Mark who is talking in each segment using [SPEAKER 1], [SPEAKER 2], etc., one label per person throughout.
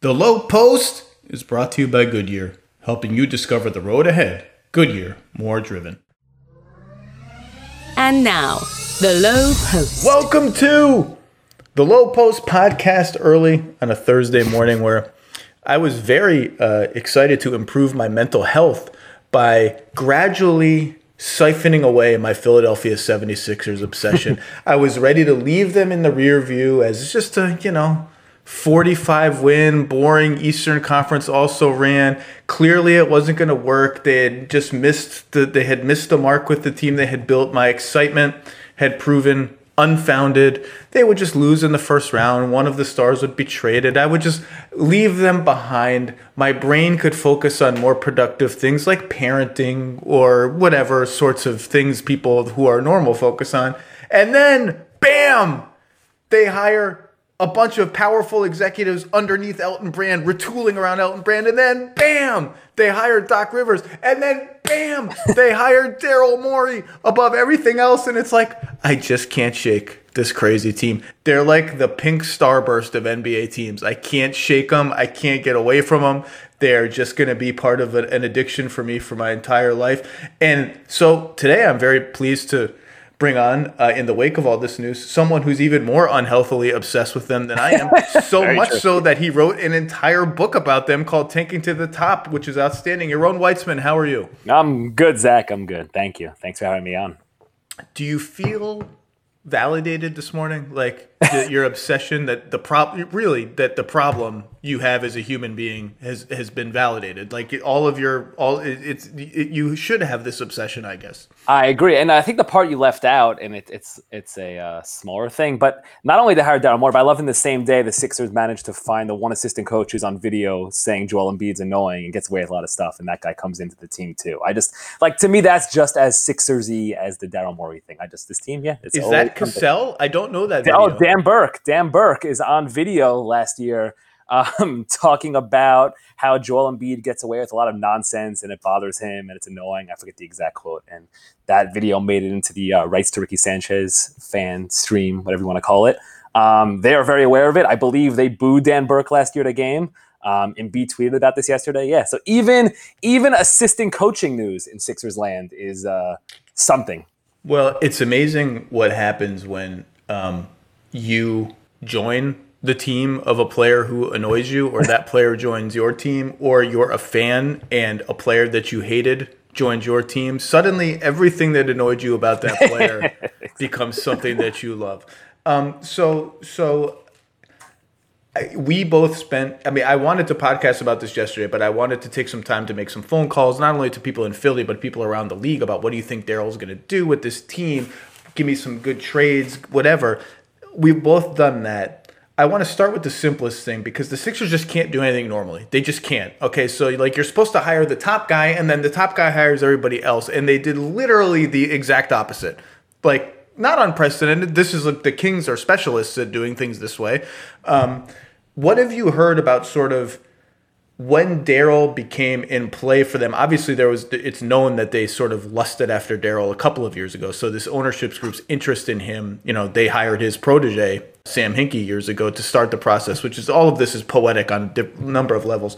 [SPEAKER 1] The Low Post is brought to you by Goodyear, helping you discover the road ahead. Goodyear, more driven.
[SPEAKER 2] And now, The Low Post.
[SPEAKER 1] Welcome to the Low Post podcast early on a Thursday morning where I was very uh, excited to improve my mental health by gradually siphoning away my Philadelphia 76ers obsession. I was ready to leave them in the rear view as just a, you know, 45 win, boring Eastern Conference also ran. Clearly, it wasn't going to work. They had just missed the they had missed the mark with the team they had built. My excitement had proven unfounded. They would just lose in the first round. One of the stars would be traded. I would just leave them behind. My brain could focus on more productive things like parenting or whatever sorts of things people who are normal focus on. And then, bam, they hire a bunch of powerful executives underneath Elton Brand, retooling around Elton Brand, and then bam, they hired Doc Rivers, and then bam, they hired Daryl Morey above everything else, and it's like I just can't shake this crazy team. They're like the pink starburst of NBA teams. I can't shake them. I can't get away from them. They're just going to be part of an addiction for me for my entire life. And so today, I'm very pleased to bring on uh, in the wake of all this news someone who's even more unhealthily obsessed with them than I am. so much true. so that he wrote an entire book about them called Tanking to the Top, which is outstanding. Yaron Weitzman, how are you?
[SPEAKER 3] I'm good, Zach. I'm good. Thank you. Thanks for having me on.
[SPEAKER 1] Do you feel validated this morning? Like the, your obsession that the problem, really, that the problem you have as a human being has has been validated. Like all of your all, it, it's it, you should have this obsession, I guess.
[SPEAKER 3] I agree, and I think the part you left out, and it, it's it's a uh, smaller thing, but not only to hire Daryl Morey, but I love in the same day the Sixers managed to find the one assistant coach who's on video saying Joel Embiid's annoying and gets away with a lot of stuff, and that guy comes into the team too. I just like to me that's just as Sixersy as the Daryl Morey thing. I just this team, yeah.
[SPEAKER 1] Is that Cassell? I don't know that.
[SPEAKER 3] Oh, video. Oh, Dan Burke. Dan Burke is on video last year um, talking about how Joel Embiid gets away with a lot of nonsense and it bothers him and it's annoying. I forget the exact quote. And that video made it into the uh, Rights to Ricky Sanchez fan stream, whatever you want to call it. Um, they are very aware of it. I believe they booed Dan Burke last year at a game. Um, Embiid tweeted about this yesterday. Yeah, so even even assistant coaching news in Sixers land is uh, something.
[SPEAKER 1] Well, it's amazing what happens when um, you join the team of a player who annoys you, or that player joins your team, or you're a fan and a player that you hated joins your team, suddenly everything that annoyed you about that player becomes something that you love. Um, so, so we both spent. I mean, I wanted to podcast about this yesterday, but I wanted to take some time to make some phone calls, not only to people in Philly, but people around the league about what do you think Daryl's going to do with this team. Give me some good trades, whatever. We've both done that I want to start with the simplest thing because the Sixers just can't do anything normally. They just can't. Okay, so like you're supposed to hire the top guy and then the top guy hires everybody else and they did literally the exact opposite. Like not unprecedented. This is like the Kings are specialists at doing things this way. Um, what have you heard about sort of when Daryl became in play for them, obviously there was it's known that they sort of lusted after Daryl a couple of years ago. So this ownership group's interest in him, you know, they hired his protege Sam Hinkie years ago to start the process, which is all of this is poetic on a number of levels.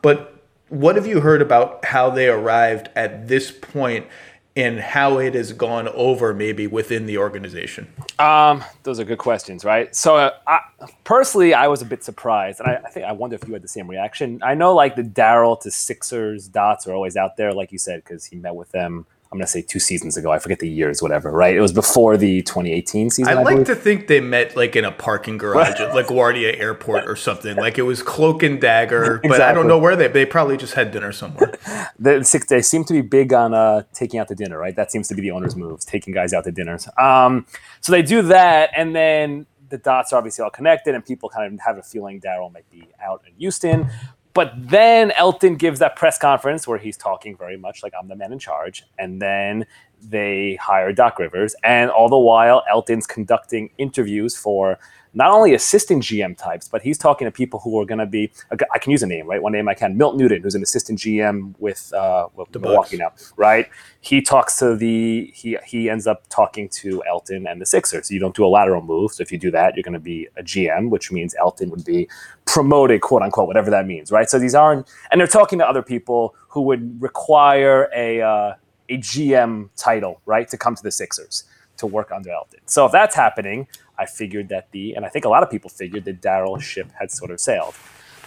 [SPEAKER 1] But what have you heard about how they arrived at this point and how it has gone over maybe within the organization?
[SPEAKER 3] Um, those are good questions, right? So, uh, I, personally, I was a bit surprised, and I, I, think I wonder if you had the same reaction. I know, like the Daryl to Sixers dots are always out there, like you said, because he met with them I'm going to say two seasons ago. I forget the years, whatever, right? It was before the 2018 season.
[SPEAKER 1] I, I like to think they met like in a parking garage at LaGuardia Airport or something. Like it was cloak and dagger, exactly. but I don't know where they, they probably just had dinner somewhere.
[SPEAKER 3] they seem to be big on uh, taking out the dinner, right? That seems to be the owner's moves, taking guys out to dinners. Um, so they do that, and then the dots are obviously all connected, and people kind of have a feeling Daryl might be out in Houston. But then Elton gives that press conference where he's talking very much like I'm the man in charge. And then they hire Doc Rivers. And all the while, Elton's conducting interviews for not only assistant GM types, but he's talking to people who are going to be. I can use a name, right? One name I can. Milt Newton, who's an assistant GM with, uh, the Milwaukee now, right? He talks to the he he ends up talking to Elton and the Sixers. You don't do a lateral move, so if you do that, you're going to be a GM, which means Elton would be promoted, quote unquote, whatever that means, right? So these aren't, and they're talking to other people who would require a uh, a GM title, right, to come to the Sixers to work under Elton. So if that's happening, I figured that the, and I think a lot of people figured that Daryl's ship had sort of sailed.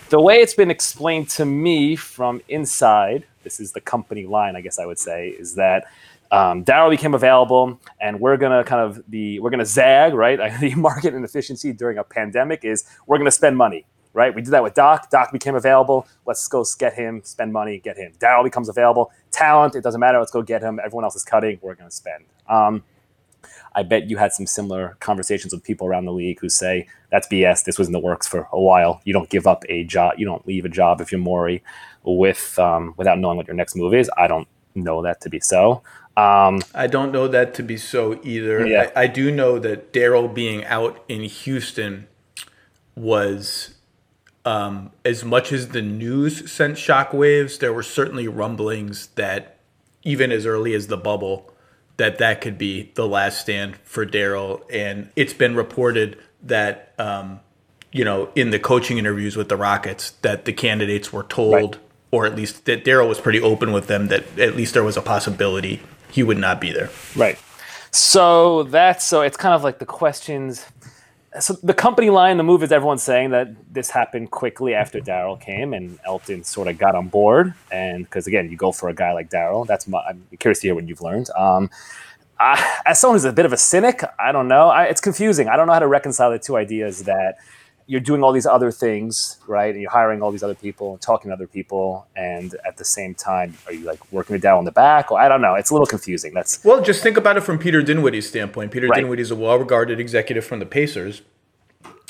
[SPEAKER 3] The way it's been explained to me from inside, this is the company line, I guess I would say, is that um, Daryl became available, and we're gonna kind of the we're gonna zag right. the market inefficiency during a pandemic is we're gonna spend money, right? We did that with Doc. Doc became available. Let's go get him, spend money, get him. Daryl becomes available. Talent, it doesn't matter. Let's go get him. Everyone else is cutting. We're gonna spend. Um, I bet you had some similar conversations with people around the league who say that's BS. This was in the works for a while. You don't give up a job. You don't leave a job if you're Morey with um, without knowing what your next move is. I don't know that to be so.
[SPEAKER 1] Um, I don't know that to be so either. Yeah. I, I do know that Daryl being out in Houston was um, as much as the news sent shockwaves. There were certainly rumblings that even as early as the bubble that that could be the last stand for Daryl. And it's been reported that, um, you know, in the coaching interviews with the Rockets, that the candidates were told, right. or at least that Daryl was pretty open with them, that at least there was a possibility he would not be there.
[SPEAKER 3] Right. So that's so it's kind of like the questions so the company line, the move is everyone's saying that this happened quickly after Daryl came and Elton sort of got on board. And because again, you go for a guy like Daryl. That's my, I'm curious to hear what you've learned. Um, I, as someone who's a bit of a cynic, I don't know. I, it's confusing. I don't know how to reconcile the two ideas that you're doing all these other things, right? And you're hiring all these other people and talking to other people, and at the same time, are you like working with Daryl on the back? Or I don't know. It's a little confusing. That's
[SPEAKER 1] well, just think about it from Peter Dinwiddie's standpoint. Peter right. is a well-regarded executive from the Pacers.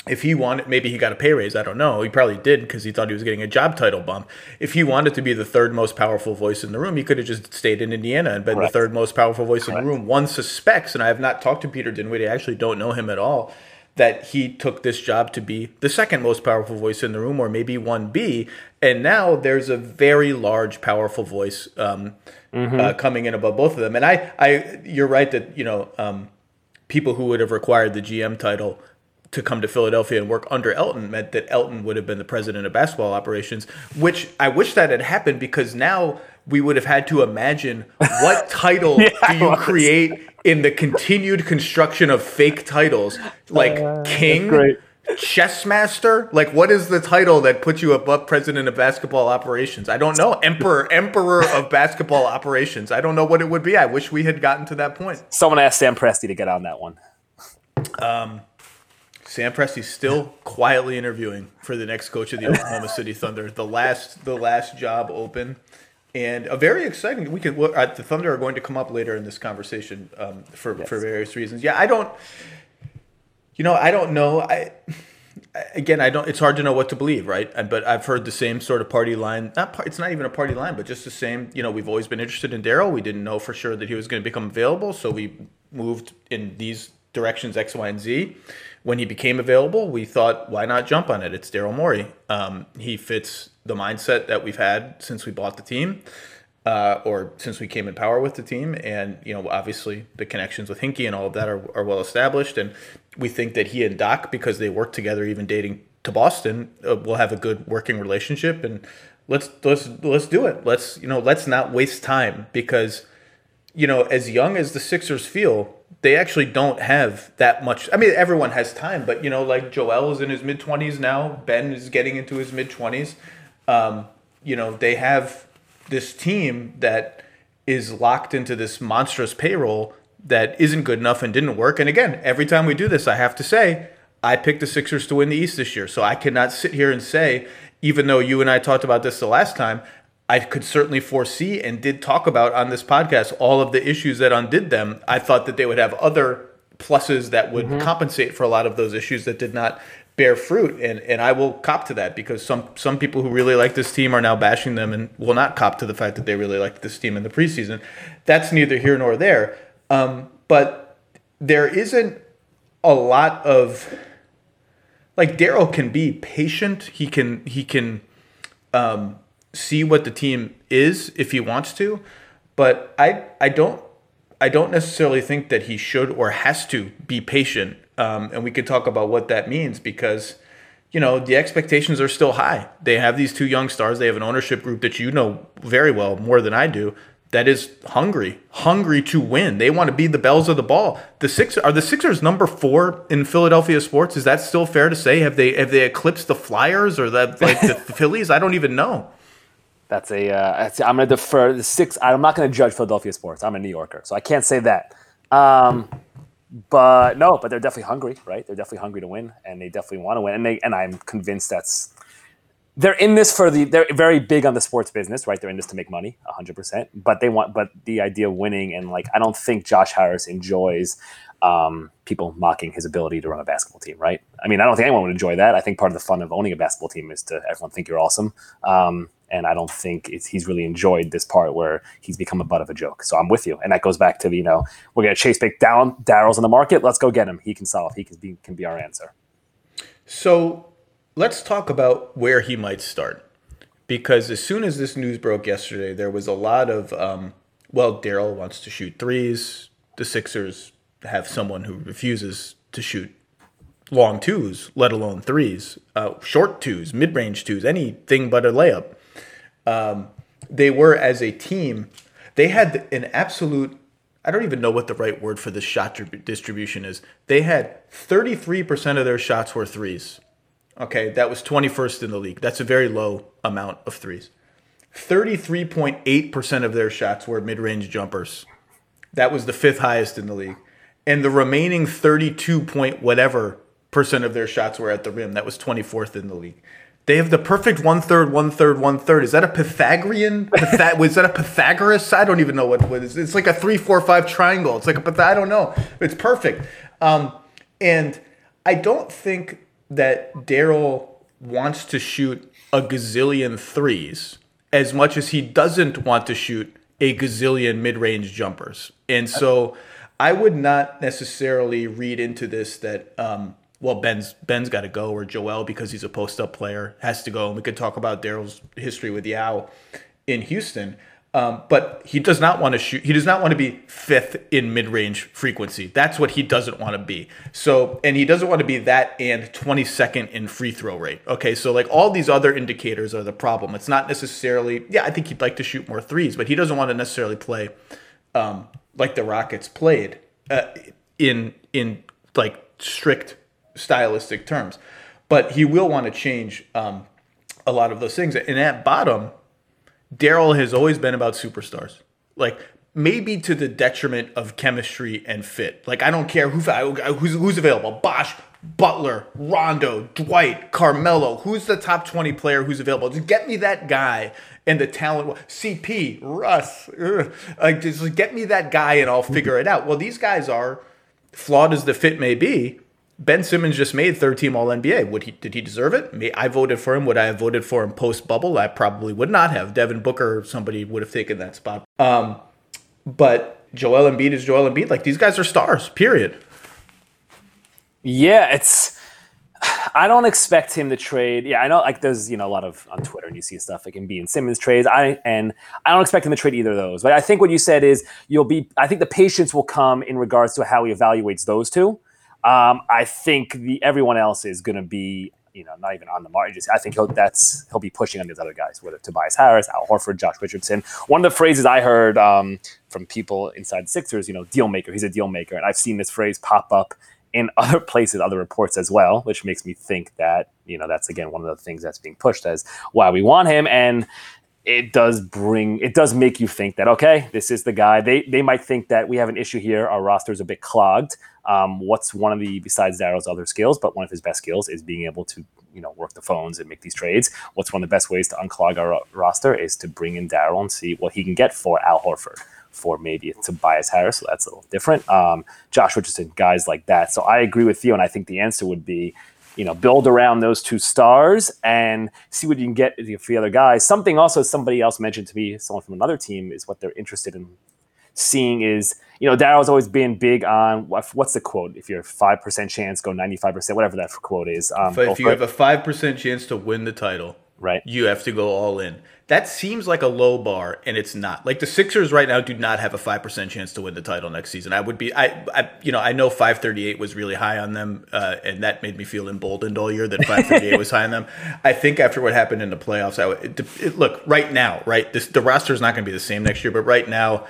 [SPEAKER 1] If he wanted, maybe he got a pay raise. I don't know. He probably did because he thought he was getting a job title bump. If he wanted to be the third most powerful voice in the room, he could have just stayed in Indiana and been Correct. the third most powerful voice Correct. in the room. One suspects, and I have not talked to Peter Dinwiddie. I actually don't know him at all that he took this job to be the second most powerful voice in the room, or maybe 1B. And now there's a very large, powerful voice um, mm-hmm. uh, coming in above both of them. And I, I, you're right that you know um, people who would have required the GM title to come to Philadelphia and work under Elton meant that Elton would have been the president of basketball operations, which I wish that had happened because now we would have had to imagine what title yeah, do you create in the continued construction of fake titles like uh, king chess master? Like what is the title that puts you above president of basketball operations? I don't know. Emperor emperor of basketball operations. I don't know what it would be. I wish we had gotten to that point.
[SPEAKER 3] Someone asked sam presti to get on that one.
[SPEAKER 1] Um Sam Presti's still quietly interviewing for the next coach of the Oklahoma City Thunder. The last, the last job open and a very exciting. We could uh, the Thunder are going to come up later in this conversation um, for yes. for various reasons. Yeah, I don't. You know, I don't know. I again, I don't. It's hard to know what to believe, right? But I've heard the same sort of party line. Not it's not even a party line, but just the same. You know, we've always been interested in Daryl. We didn't know for sure that he was going to become available, so we moved in these directions X, Y, and Z. When he became available, we thought, why not jump on it? It's Daryl Morey. Um, he fits the mindset that we've had since we bought the team. Uh, or since we came in power with the team. And, you know, obviously the connections with Hinkie and all of that are, are well established. And we think that he and Doc, because they work together, even dating to Boston, uh, will have a good working relationship. And let's, let's, let's do it. Let's, you know, let's not waste time because, you know, as young as the Sixers feel, they actually don't have that much. I mean, everyone has time, but, you know, like Joel is in his mid 20s now, Ben is getting into his mid 20s um, you know, they have this team that is locked into this monstrous payroll that isn't good enough and didn't work. And again, every time we do this, I have to say, I picked the Sixers to win the East this year. So I cannot sit here and say, even though you and I talked about this the last time, I could certainly foresee and did talk about on this podcast all of the issues that undid them. I thought that they would have other pluses that would mm-hmm. compensate for a lot of those issues that did not bear fruit and and I will cop to that because some some people who really like this team are now bashing them and will not cop to the fact that they really liked this team in the preseason. That's neither here nor there. Um, but there isn't a lot of like Daryl can be patient. He can he can um, see what the team is if he wants to, but I I don't I don't necessarily think that he should or has to be patient. Um, and we could talk about what that means because you know the expectations are still high. They have these two young stars. They have an ownership group that you know very well more than I do that is hungry, hungry to win. They want to be the bells of the ball. The six are the Sixers number four in Philadelphia sports. Is that still fair to say? Have they have they eclipsed the Flyers or that like the Phillies? I don't even know.
[SPEAKER 3] That's a. Uh, I'm going to defer the six. I'm not going to judge Philadelphia sports. I'm a New Yorker, so I can't say that. Um, but no, but they're definitely hungry, right? They're definitely hungry to win, and they definitely want to win. And they and I'm convinced that's they're in this for the they're very big on the sports business right they're in this to make money 100% but they want but the idea of winning and like i don't think josh harris enjoys um, people mocking his ability to run a basketball team right i mean i don't think anyone would enjoy that i think part of the fun of owning a basketball team is to everyone think you're awesome um, and i don't think he's really enjoyed this part where he's become a butt of a joke so i'm with you and that goes back to the you know we're to chase big down daryl's in the market let's go get him he can solve he can be can be our answer
[SPEAKER 1] so let's talk about where he might start. Because as soon as this news broke yesterday, there was a lot of, um, well, Daryl wants to shoot threes. The Sixers have someone who refuses to shoot long twos, let alone threes, uh, short twos, mid range twos, anything but a layup. Um, they were, as a team, they had an absolute I don't even know what the right word for this shot distribution is. They had 33% of their shots were threes. Okay, that was 21st in the league. That's a very low amount of threes. 33.8% of their shots were mid range jumpers. That was the fifth highest in the league. And the remaining 32 point whatever percent of their shots were at the rim. That was 24th in the league. They have the perfect one third, one third, one third. Is that a Pythagorean? Pythag- was that a Pythagoras? I don't even know what, it is. It's like a three, four, five triangle. It's like a Pyth- I don't know. It's perfect. Um, and I don't think that Daryl wants to shoot a gazillion threes as much as he doesn't want to shoot a gazillion mid-range jumpers. And so I would not necessarily read into this that um, well Ben's Ben's got to go or Joel because he's a post-up player has to go. And we could talk about Daryl's history with Yao in Houston. Um, but he does not want to shoot. He does not want to be fifth in mid-range frequency. That's what he doesn't want to be. So, and he doesn't want to be that and 22nd in free throw rate. Okay, so like all these other indicators are the problem. It's not necessarily. Yeah, I think he'd like to shoot more threes, but he doesn't want to necessarily play um, like the Rockets played uh, in in like strict stylistic terms. But he will want to change um, a lot of those things. And at bottom Daryl has always been about superstars. Like maybe to the detriment of chemistry and fit. Like I don't care who who's who's available. Bosh, Butler, Rondo, Dwight, Carmelo. Who's the top 20 player who's available? Just get me that guy and the talent. CP, Russ. Ugh. Like just get me that guy and I'll figure it out. Well, these guys are flawed as the fit may be Ben Simmons just made third team All NBA. Would he? Did he deserve it? I voted for him. Would I have voted for him post bubble? I probably would not have. Devin Booker, somebody would have taken that spot. Um, but Joel Embiid is Joel Embiid. Like these guys are stars. Period.
[SPEAKER 3] Yeah, it's. I don't expect him to trade. Yeah, I know. Like there's you know a lot of on Twitter and you see stuff like Embiid and Simmons trades. I and I don't expect him to trade either of those. But I think what you said is you'll be. I think the patience will come in regards to how he evaluates those two. Um, I think the everyone else is going to be, you know, not even on the margin. I think he'll that's he'll be pushing on these other guys, whether Tobias Harris, Al Horford, Josh Richardson. One of the phrases I heard um, from people inside Sixers, you know, deal maker. He's a deal maker, and I've seen this phrase pop up in other places, other reports as well, which makes me think that you know that's again one of the things that's being pushed as why we want him and it does bring it does make you think that okay this is the guy they they might think that we have an issue here our roster is a bit clogged um, what's one of the besides Daryl's other skills, but one of his best skills is being able to you know work the phones and make these trades. What's one of the best ways to unclog our roster is to bring in Daryl and see what he can get for Al Horford, for maybe Tobias Harris. So that's a little different. Um, Josh Richardson, guys like that. So I agree with you, and I think the answer would be you know, build around those two stars and see what you can get for the other guys. Something also somebody else mentioned to me, someone from another team, is what they're interested in seeing is you know, Daryl's always been big on what's the quote? If you're five percent chance, go ninety five percent, whatever that quote is.
[SPEAKER 1] Um, but if you have a five percent chance to win the title,
[SPEAKER 3] right,
[SPEAKER 1] you have to go all in. That seems like a low bar, and it's not. Like the Sixers right now do not have a five percent chance to win the title next season. I would be, I, I you know, I know five thirty eight was really high on them, uh, and that made me feel emboldened all year that five thirty eight was high on them. I think after what happened in the playoffs, I would it, it, look right now. Right, this the roster is not going to be the same next year, but right now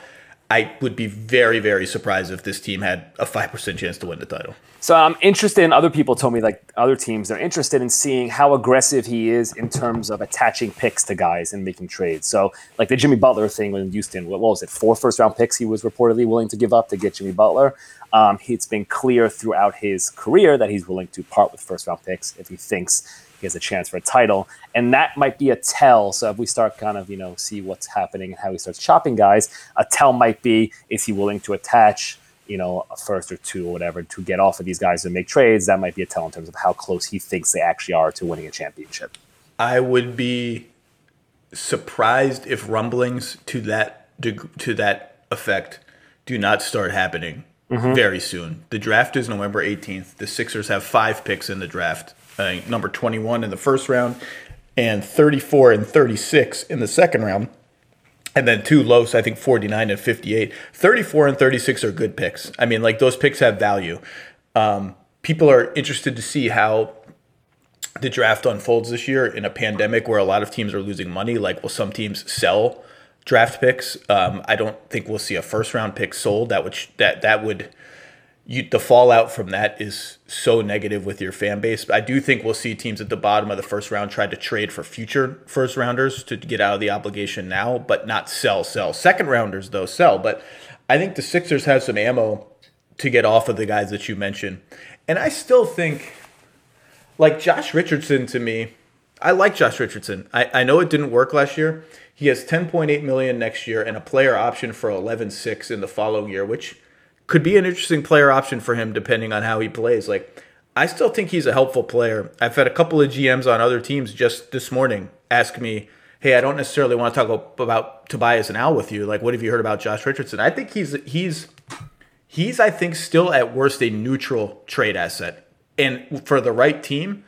[SPEAKER 1] I would be very, very surprised if this team had a 5% chance to win the title.
[SPEAKER 3] So I'm interested in other people told me, like other teams, they're interested in seeing how aggressive he is in terms of attaching picks to guys and making trades. So, like the Jimmy Butler thing in Houston, what was it? Four first round picks he was reportedly willing to give up to get Jimmy Butler. Um, it's been clear throughout his career that he's willing to part with first round picks if he thinks he has a chance for a title. And that might be a tell. So if we start kind of, you know, see what's happening and how he starts chopping guys, a tell might be is he willing to attach, you know, a first or two or whatever to get off of these guys and make trades? That might be a tell in terms of how close he thinks they actually are to winning a championship.
[SPEAKER 1] I would be surprised if rumblings to that to that effect do not start happening mm-hmm. very soon. The draft is November 18th. The Sixers have five picks in the draft uh, number 21 in the first round, and 34 and 36 in the second round. And then two lows, I think 49 and 58. 34 and 36 are good picks. I mean, like those picks have value. Um, people are interested to see how the draft unfolds this year in a pandemic where a lot of teams are losing money. Like, will some teams sell draft picks? Um, I don't think we'll see a first round pick sold. That would that that would you, the fallout from that is so negative with your fan base. I do think we'll see teams at the bottom of the first round try to trade for future first rounders to get out of the obligation now, but not sell, sell. Second rounders, though, sell. But I think the Sixers have some ammo to get off of the guys that you mentioned. And I still think, like Josh Richardson to me, I like Josh Richardson. I, I know it didn't work last year. He has 10.8 million next year and a player option for 11.6 in the following year, which could be an interesting player option for him depending on how he plays. Like, I still think he's a helpful player. I've had a couple of GMs on other teams just this morning ask me, "Hey, I don't necessarily want to talk about Tobias and Al with you. Like, what have you heard about Josh Richardson?" I think he's he's he's I think still at worst a neutral trade asset, and for the right team,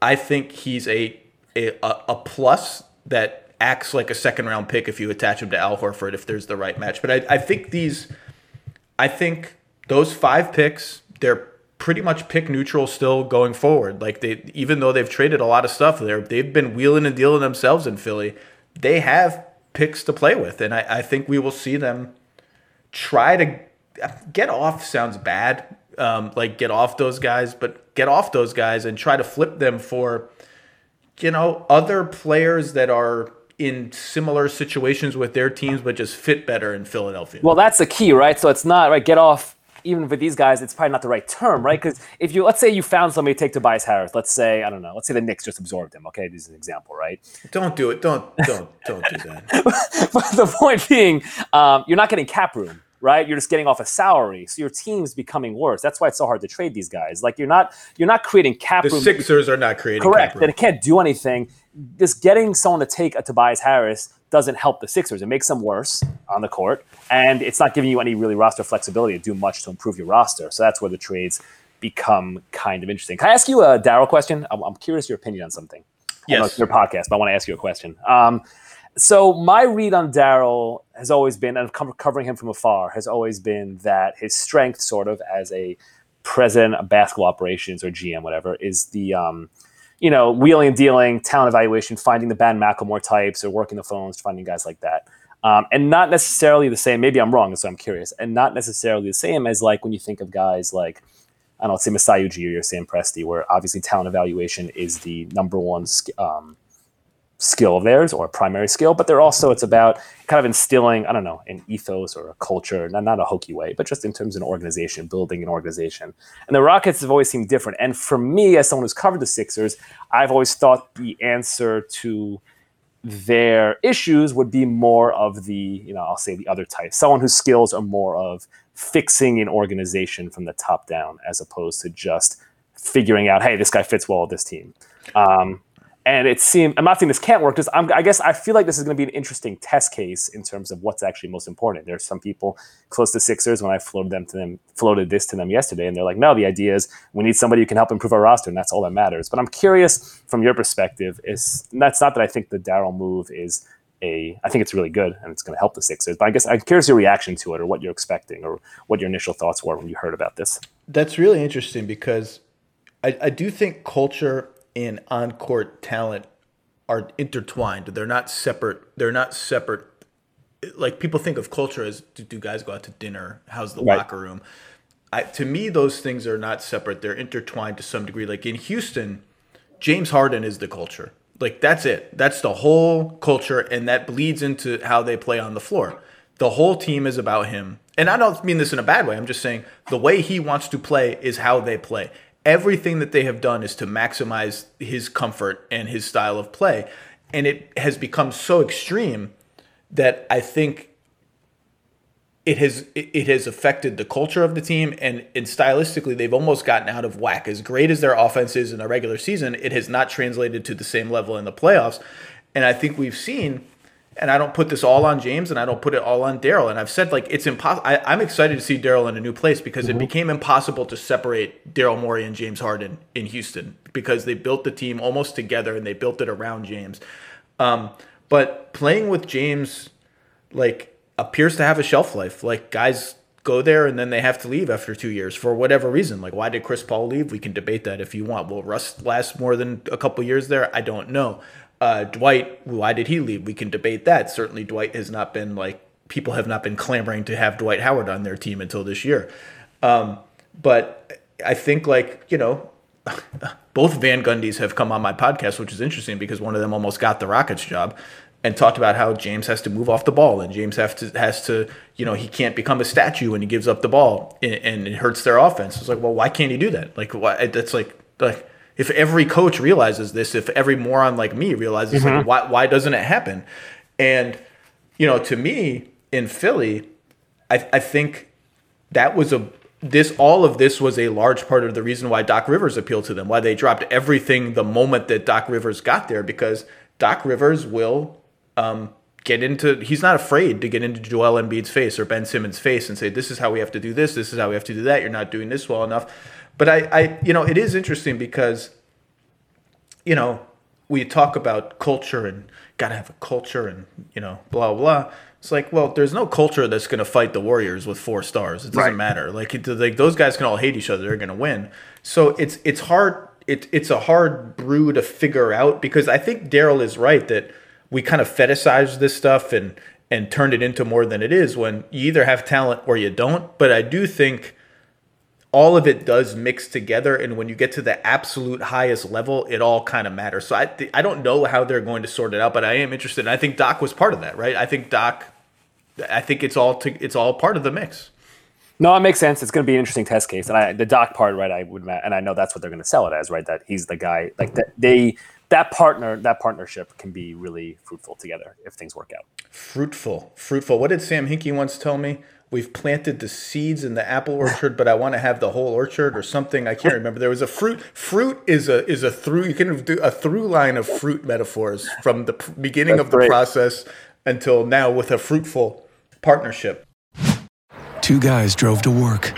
[SPEAKER 1] I think he's a a, a plus that acts like a second round pick if you attach him to Al Horford if there's the right match. But I, I think these I think those five picks, they're pretty much pick neutral still going forward. Like they, even though they've traded a lot of stuff, there they've been wheeling and dealing themselves in Philly. They have picks to play with, and I, I think we will see them try to get off. Sounds bad, um, like get off those guys, but get off those guys and try to flip them for, you know, other players that are in similar situations with their teams, but just fit better in Philadelphia.
[SPEAKER 3] Well, that's the key, right? So it's not right. Get off. Even for these guys, it's probably not the right term, right? Because if you let's say you found somebody to take Tobias Harris, let's say I don't know, let's say the Knicks just absorbed him. Okay, this is an example, right?
[SPEAKER 1] Don't do it. Don't don't don't do that.
[SPEAKER 3] but the point being, um, you're not getting cap room right? You're just getting off a salary, so your team's becoming worse. That's why it's so hard to trade these guys. Like you're not you're not creating cap
[SPEAKER 1] the
[SPEAKER 3] room.
[SPEAKER 1] The Sixers are not creating
[SPEAKER 3] correct. That it can't do anything just getting someone to take a Tobias Harris doesn't help the Sixers. It makes them worse on the court, and it's not giving you any really roster flexibility to do much to improve your roster. So that's where the trades become kind of interesting. Can I ask you a Daryl question? I'm, I'm, curious your opinion on something.
[SPEAKER 1] Yes.
[SPEAKER 3] your podcast, but I want to ask you a question. Um, so my read on Daryl has always been, and covering him from afar, has always been that his strength, sort of as a president of basketball operations or GM, whatever, is the um, – you know, wheeling and dealing, talent evaluation, finding the Ben McLemore types or working the phones, finding guys like that. Um, and not necessarily the same. Maybe I'm wrong, so I'm curious. And not necessarily the same as like when you think of guys like I don't know, say Masai Ujiri or Sam Presti, where obviously talent evaluation is the number one um, skill of theirs or a primary skill, but they're also it's about kind of instilling, I don't know, an ethos or a culture, not, not a hokey way, but just in terms of an organization, building an organization. And the Rockets have always seemed different. And for me, as someone who's covered the Sixers, I've always thought the answer to their issues would be more of the, you know, I'll say the other type, someone whose skills are more of fixing an organization from the top down as opposed to just figuring out, hey, this guy fits well with this team. Um, and it seemed I'm not saying this can't work. Just I guess I feel like this is going to be an interesting test case in terms of what's actually most important. There's some people close to Sixers when I floated them to them, floated this to them yesterday, and they're like, no, the idea is we need somebody who can help improve our roster, and that's all that matters. But I'm curious from your perspective. Is that's not that I think the Daryl move is a. I think it's really good and it's going to help the Sixers. But I guess I'm curious your reaction to it, or what you're expecting, or what your initial thoughts were when you heard about this.
[SPEAKER 1] That's really interesting because I, I do think culture and on court talent are intertwined. They're not separate. They're not separate. Like people think of culture as do, do guys go out to dinner? How's the right. locker room? I, to me, those things are not separate. They're intertwined to some degree. Like in Houston, James Harden is the culture. Like that's it. That's the whole culture, and that bleeds into how they play on the floor. The whole team is about him. And I don't mean this in a bad way. I'm just saying the way he wants to play is how they play everything that they have done is to maximize his comfort and his style of play. And it has become so extreme that I think it has it has affected the culture of the team and, and stylistically they've almost gotten out of whack. As great as their offense is in the regular season, it has not translated to the same level in the playoffs. And I think we've seen and I don't put this all on James and I don't put it all on Daryl. And I've said like it's impossible. I'm excited to see Daryl in a new place because mm-hmm. it became impossible to separate Daryl Morey and James Harden in Houston because they built the team almost together and they built it around James. Um, but playing with James like appears to have a shelf life. Like guys go there and then they have to leave after two years for whatever reason. Like why did Chris Paul leave? We can debate that if you want. Will Russ last more than a couple years there? I don't know. Uh, Dwight, why did he leave? We can debate that. Certainly, Dwight has not been like people have not been clamoring to have Dwight Howard on their team until this year. Um, but I think like you know, both Van Gundys have come on my podcast, which is interesting because one of them almost got the Rockets job and talked about how James has to move off the ball and James has to has to you know he can't become a statue when he gives up the ball and, and it hurts their offense. It's like well why can't he do that? Like why that's like like if every coach realizes this, if every moron like me realizes, mm-hmm. like, why why doesn't it happen? And you know, to me in Philly, I, I think that was a this all of this was a large part of the reason why Doc Rivers appealed to them, why they dropped everything the moment that Doc Rivers got there, because Doc Rivers will um, get into. He's not afraid to get into Joel Embiid's face or Ben Simmons' face and say, "This is how we have to do this. This is how we have to do that. You're not doing this well enough." But I, I, you know, it is interesting because, you know, we talk about culture and gotta have a culture and you know blah blah. It's like, well, there's no culture that's gonna fight the Warriors with four stars. It doesn't right. matter. Like, it, like those guys can all hate each other. They're gonna win. So it's it's hard. It, it's a hard brew to figure out because I think Daryl is right that we kind of fetishize this stuff and and turned it into more than it is when you either have talent or you don't. But I do think all of it does mix together and when you get to the absolute highest level it all kind of matters. So i th- i don't know how they're going to sort it out but i am interested and i think doc was part of that right? I think doc i think it's all to, it's all part of the mix.
[SPEAKER 3] No it makes sense. It's going to be an interesting test case and i the doc part right i would and i know that's what they're going to sell it as right that he's the guy like that they that partner that partnership can be really fruitful together if things work out.
[SPEAKER 1] Fruitful fruitful. What did sam hinkie once tell me we've planted the seeds in the apple orchard, but I want to have the whole orchard or something. I can't remember. There was a fruit. Fruit is a is a through. You can do a through line of fruit metaphors from the beginning That's of the great. process until now with a fruitful partnership.
[SPEAKER 4] Two guys drove to work.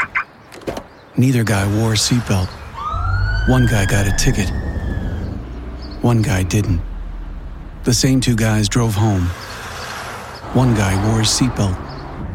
[SPEAKER 4] Neither guy wore a seatbelt. One guy got a ticket. One guy didn't. The same two guys drove home. One guy wore a seatbelt.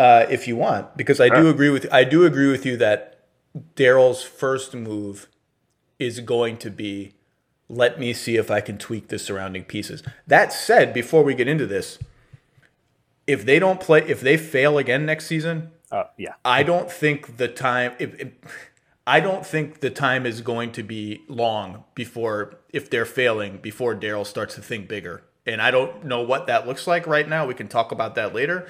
[SPEAKER 1] uh, if you want, because I do agree with I do agree with you that Daryl's first move is going to be let me see if I can tweak the surrounding pieces. That said, before we get into this, if they don't play, if they fail again next season,
[SPEAKER 3] Uh, yeah.
[SPEAKER 1] I don't think the time. If, if, I don't think the time is going to be long before, if they're failing, before Daryl starts to think bigger. And I don't know what that looks like right now. We can talk about that later.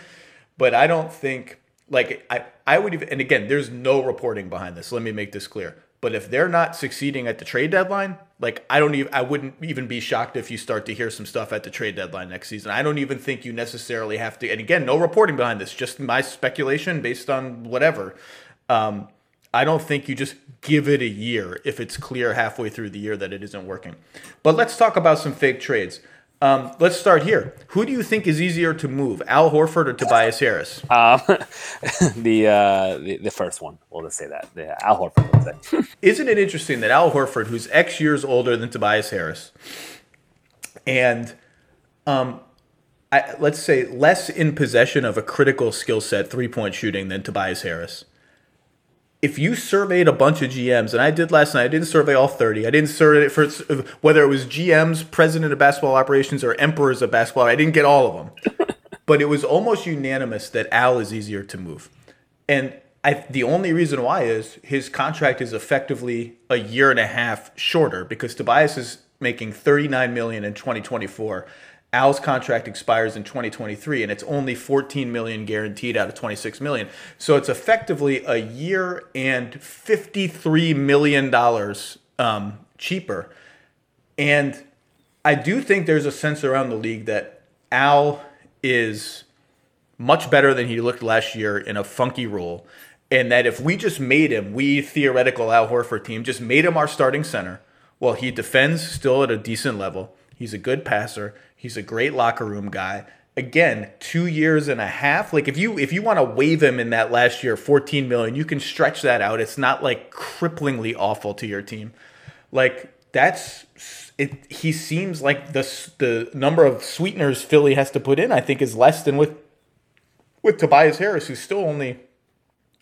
[SPEAKER 1] But I don't think, like, I, I would even, and again, there's no reporting behind this. Let me make this clear. But if they're not succeeding at the trade deadline, like I don't even I wouldn't even be shocked if you start to hear some stuff at the trade deadline next season. I don't even think you necessarily have to and again, no reporting behind this, just my speculation based on whatever. Um, I don't think you just give it a year if it's clear halfway through the year that it isn't working. But let's talk about some fake trades. Um, let's start here. Who do you think is easier to move, Al Horford or Tobias Harris?
[SPEAKER 3] Um, the, uh, the the first one. We'll just say that. The Al Horford.
[SPEAKER 1] Isn't it interesting that Al Horford, who's X years older than Tobias Harris, and um, I, let's say less in possession of a critical skill set, three point shooting, than Tobias Harris. If you surveyed a bunch of GMs, and I did last night, I didn't survey all 30. I didn't survey it for whether it was GMs, president of basketball operations, or emperors of basketball. I didn't get all of them. but it was almost unanimous that Al is easier to move. And I, the only reason why is his contract is effectively a year and a half shorter because Tobias is making 39 million in 2024. Al's contract expires in 2023 and it's only 14 million guaranteed out of 26 million. So it's effectively a year and 53 million dollars um, cheaper. And I do think there's a sense around the league that Al is much better than he looked last year in a funky role. And that if we just made him, we theoretical Al Horford team, just made him our starting center, well, he defends still at a decent level. He's a good passer. He's a great locker room guy. Again, two years and a half. Like if you if you want to waive him in that last year, 14 million, you can stretch that out. It's not like cripplingly awful to your team. Like that's it. He seems like the the number of sweeteners Philly has to put in. I think is less than with with Tobias Harris, who's still only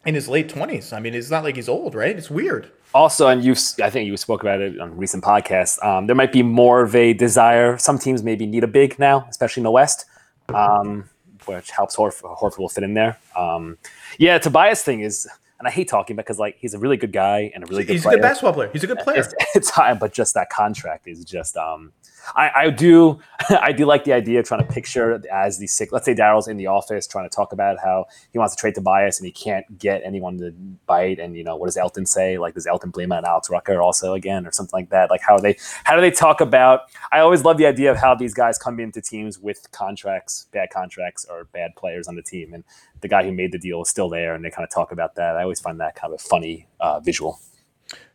[SPEAKER 1] in his late 20s. I mean, it's not like he's old, right? It's weird.
[SPEAKER 3] Also, and you, I think you spoke about it on recent podcasts. Um, there might be more of a desire. Some teams maybe need a big now, especially in the West, um, which helps Horford, Horford will fit in there. Um, yeah, Tobias thing is, and I hate talking because like he's a really good guy and a really good.
[SPEAKER 1] He's
[SPEAKER 3] player.
[SPEAKER 1] a good basketball player. He's a good player.
[SPEAKER 3] It's, it's high, but just that contract is just. Um, I, I do, I do like the idea of trying to picture as the sick. Let's say Daryl's in the office trying to talk about how he wants to trade Tobias and he can't get anyone to bite. And you know, what does Elton say? Like, does Elton blame on Alex Rucker also again, or something like that? Like, how they, how do they talk about? I always love the idea of how these guys come into teams with contracts, bad contracts, or bad players on the team, and the guy who made the deal is still there, and they kind of talk about that. I always find that kind of a funny uh, visual.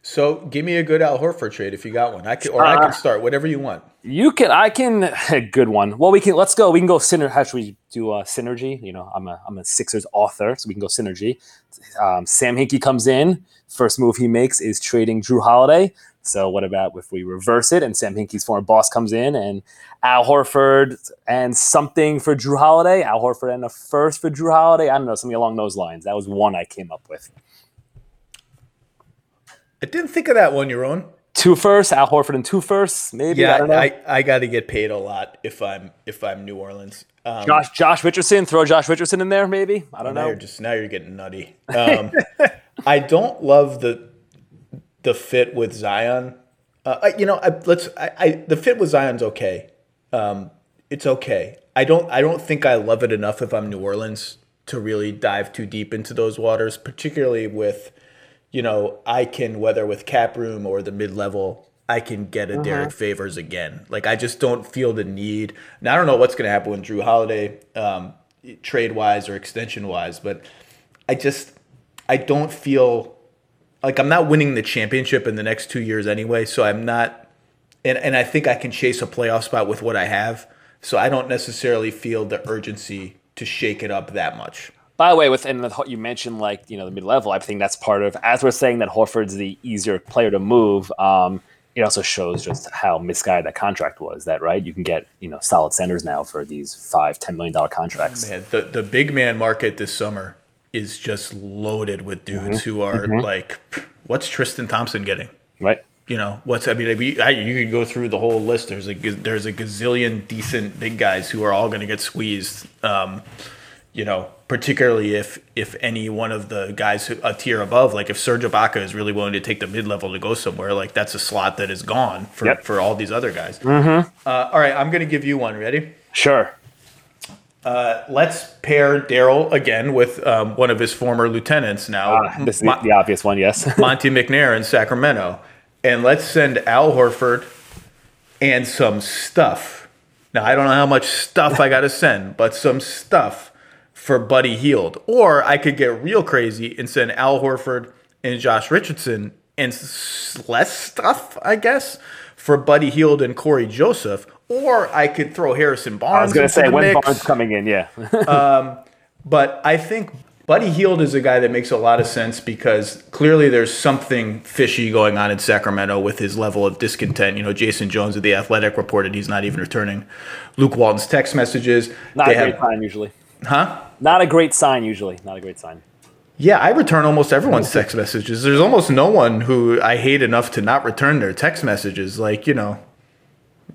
[SPEAKER 1] So give me a good Al Horford trade if you got one. I can, or I can start whatever you want.
[SPEAKER 3] You can, I can, a good one. Well, we can. Let's go. We can go synergy. How should we do uh, synergy? You know, I'm a I'm a Sixers author, so we can go synergy. Um, Sam Hinkie comes in. First move he makes is trading Jrue Holiday. So what about if we reverse it and Sam Hinkie's former boss comes in and Al Horford and something for Jrue Holiday, Al Horford and a first for Jrue Holiday. I don't know, something along those lines. That was one I came up with.
[SPEAKER 1] I didn't think of that one, Yaron.
[SPEAKER 3] Two firsts, Al Horford and two firsts, maybe.
[SPEAKER 1] Yeah,
[SPEAKER 3] I don't know.
[SPEAKER 1] I, I, got to get paid a lot if I'm if I'm New Orleans. Um,
[SPEAKER 3] Josh Josh Richardson, throw Josh Richardson in there, maybe. I don't
[SPEAKER 1] now
[SPEAKER 3] know.
[SPEAKER 1] you're just now you're getting nutty. Um, I don't love the the fit with Zion. Uh, you know, I, let's. I, I the fit with Zion's okay. Um, it's okay. I don't. I don't think I love it enough if I'm New Orleans to really dive too deep into those waters, particularly with, you know, I can whether with cap room or the mid level. I can get a Derrick Favors again. Like I just don't feel the need. Now I don't know what's going to happen with Jrue Holiday, um, trade wise or extension wise, but I just I don't feel like I'm not winning the championship in the next two years anyway. So I'm not and and I think I can chase a playoff spot with what I have. So I don't necessarily feel the urgency to shake it up that much.
[SPEAKER 3] By the way, within the you mentioned like you know the mid level, I think that's part of as we're saying that Horford's the easier player to move. Um, it also shows just how misguided that contract was. That right, you can get you know solid centers now for these five, ten million dollar contracts.
[SPEAKER 1] Man, the the big man market this summer is just loaded with dudes
[SPEAKER 3] Mm-hmm.
[SPEAKER 1] who are like, what's Tristan Thompson getting?
[SPEAKER 3] Right.
[SPEAKER 1] You know, what's I mean, I mean, I, you could go through the whole list. There's a there's a gazillion decent big guys who are all going to get squeezed. Um, you know, particularly if if any one of the guys who, a tier above, like if Serge Ibaka is really willing to take the mid level to go somewhere, like that's a slot that is gone for
[SPEAKER 3] Yep.
[SPEAKER 1] for all these other guys. Uh, all right, I'm going to give you one. Ready?
[SPEAKER 3] Sure.
[SPEAKER 1] Let's pair Daryl again with um, one of his former lieutenants now,
[SPEAKER 3] Uh, this is
[SPEAKER 1] Mon-
[SPEAKER 3] the obvious one. Yes.
[SPEAKER 1] Monte McNair in Sacramento, and let's send Al Horford and some stuff. Now I don't know how much stuff I got to send, but some stuff for Buddy Hield, or I could get real crazy and send Al Horford and Josh Richardson and less stuff, I guess, for Buddy Hield and Cory Joseph. Or I could throw Harrison Barnes.
[SPEAKER 3] I was going to say when
[SPEAKER 1] mix.
[SPEAKER 3] Barnes coming in. Yeah.
[SPEAKER 1] Um, but I think Buddy Hield is a guy that makes a lot of sense because clearly there's something fishy going on in Sacramento with his level of discontent. You know, Jason Jones of The Athletic reported he's not even returning Luke Walton's text messages.
[SPEAKER 3] Not
[SPEAKER 1] They
[SPEAKER 3] a great
[SPEAKER 1] have-
[SPEAKER 3] sign usually.
[SPEAKER 1] Huh?
[SPEAKER 3] Not a great sign usually. Not a great sign.
[SPEAKER 1] Yeah, I return almost everyone's text messages. There's almost no one who I hate enough to not return their text messages. Like, you know,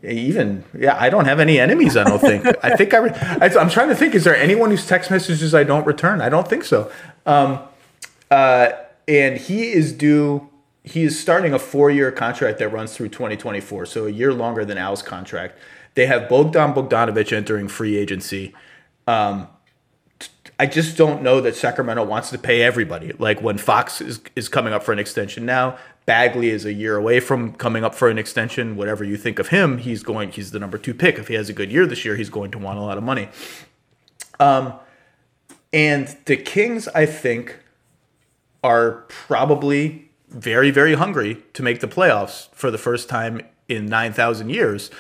[SPEAKER 1] even, yeah, I don't have any enemies, I don't think. I think I, re- I, I'm trying to think, is there anyone whose text messages I don't return? I don't think so. Um, uh, and he is due, he is starting a four year contract that runs through 2024, so a year longer than Al's contract. They have Bogdan Bogdanovich entering free agency. I just don't know that Sacramento wants to pay everybody. Like when Fox is, is coming up for an extension now, Bagley is a year away from coming up for an extension. Whatever you think of him, he's going. He's the number two pick. If he has a good year this year, he's going to want a lot of money. Um, and the Kings, I think, are probably very, very hungry to make the playoffs for the first time in nine thousand years,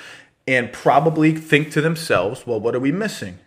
[SPEAKER 1] and probably think to themselves, "Well, what are we missing?"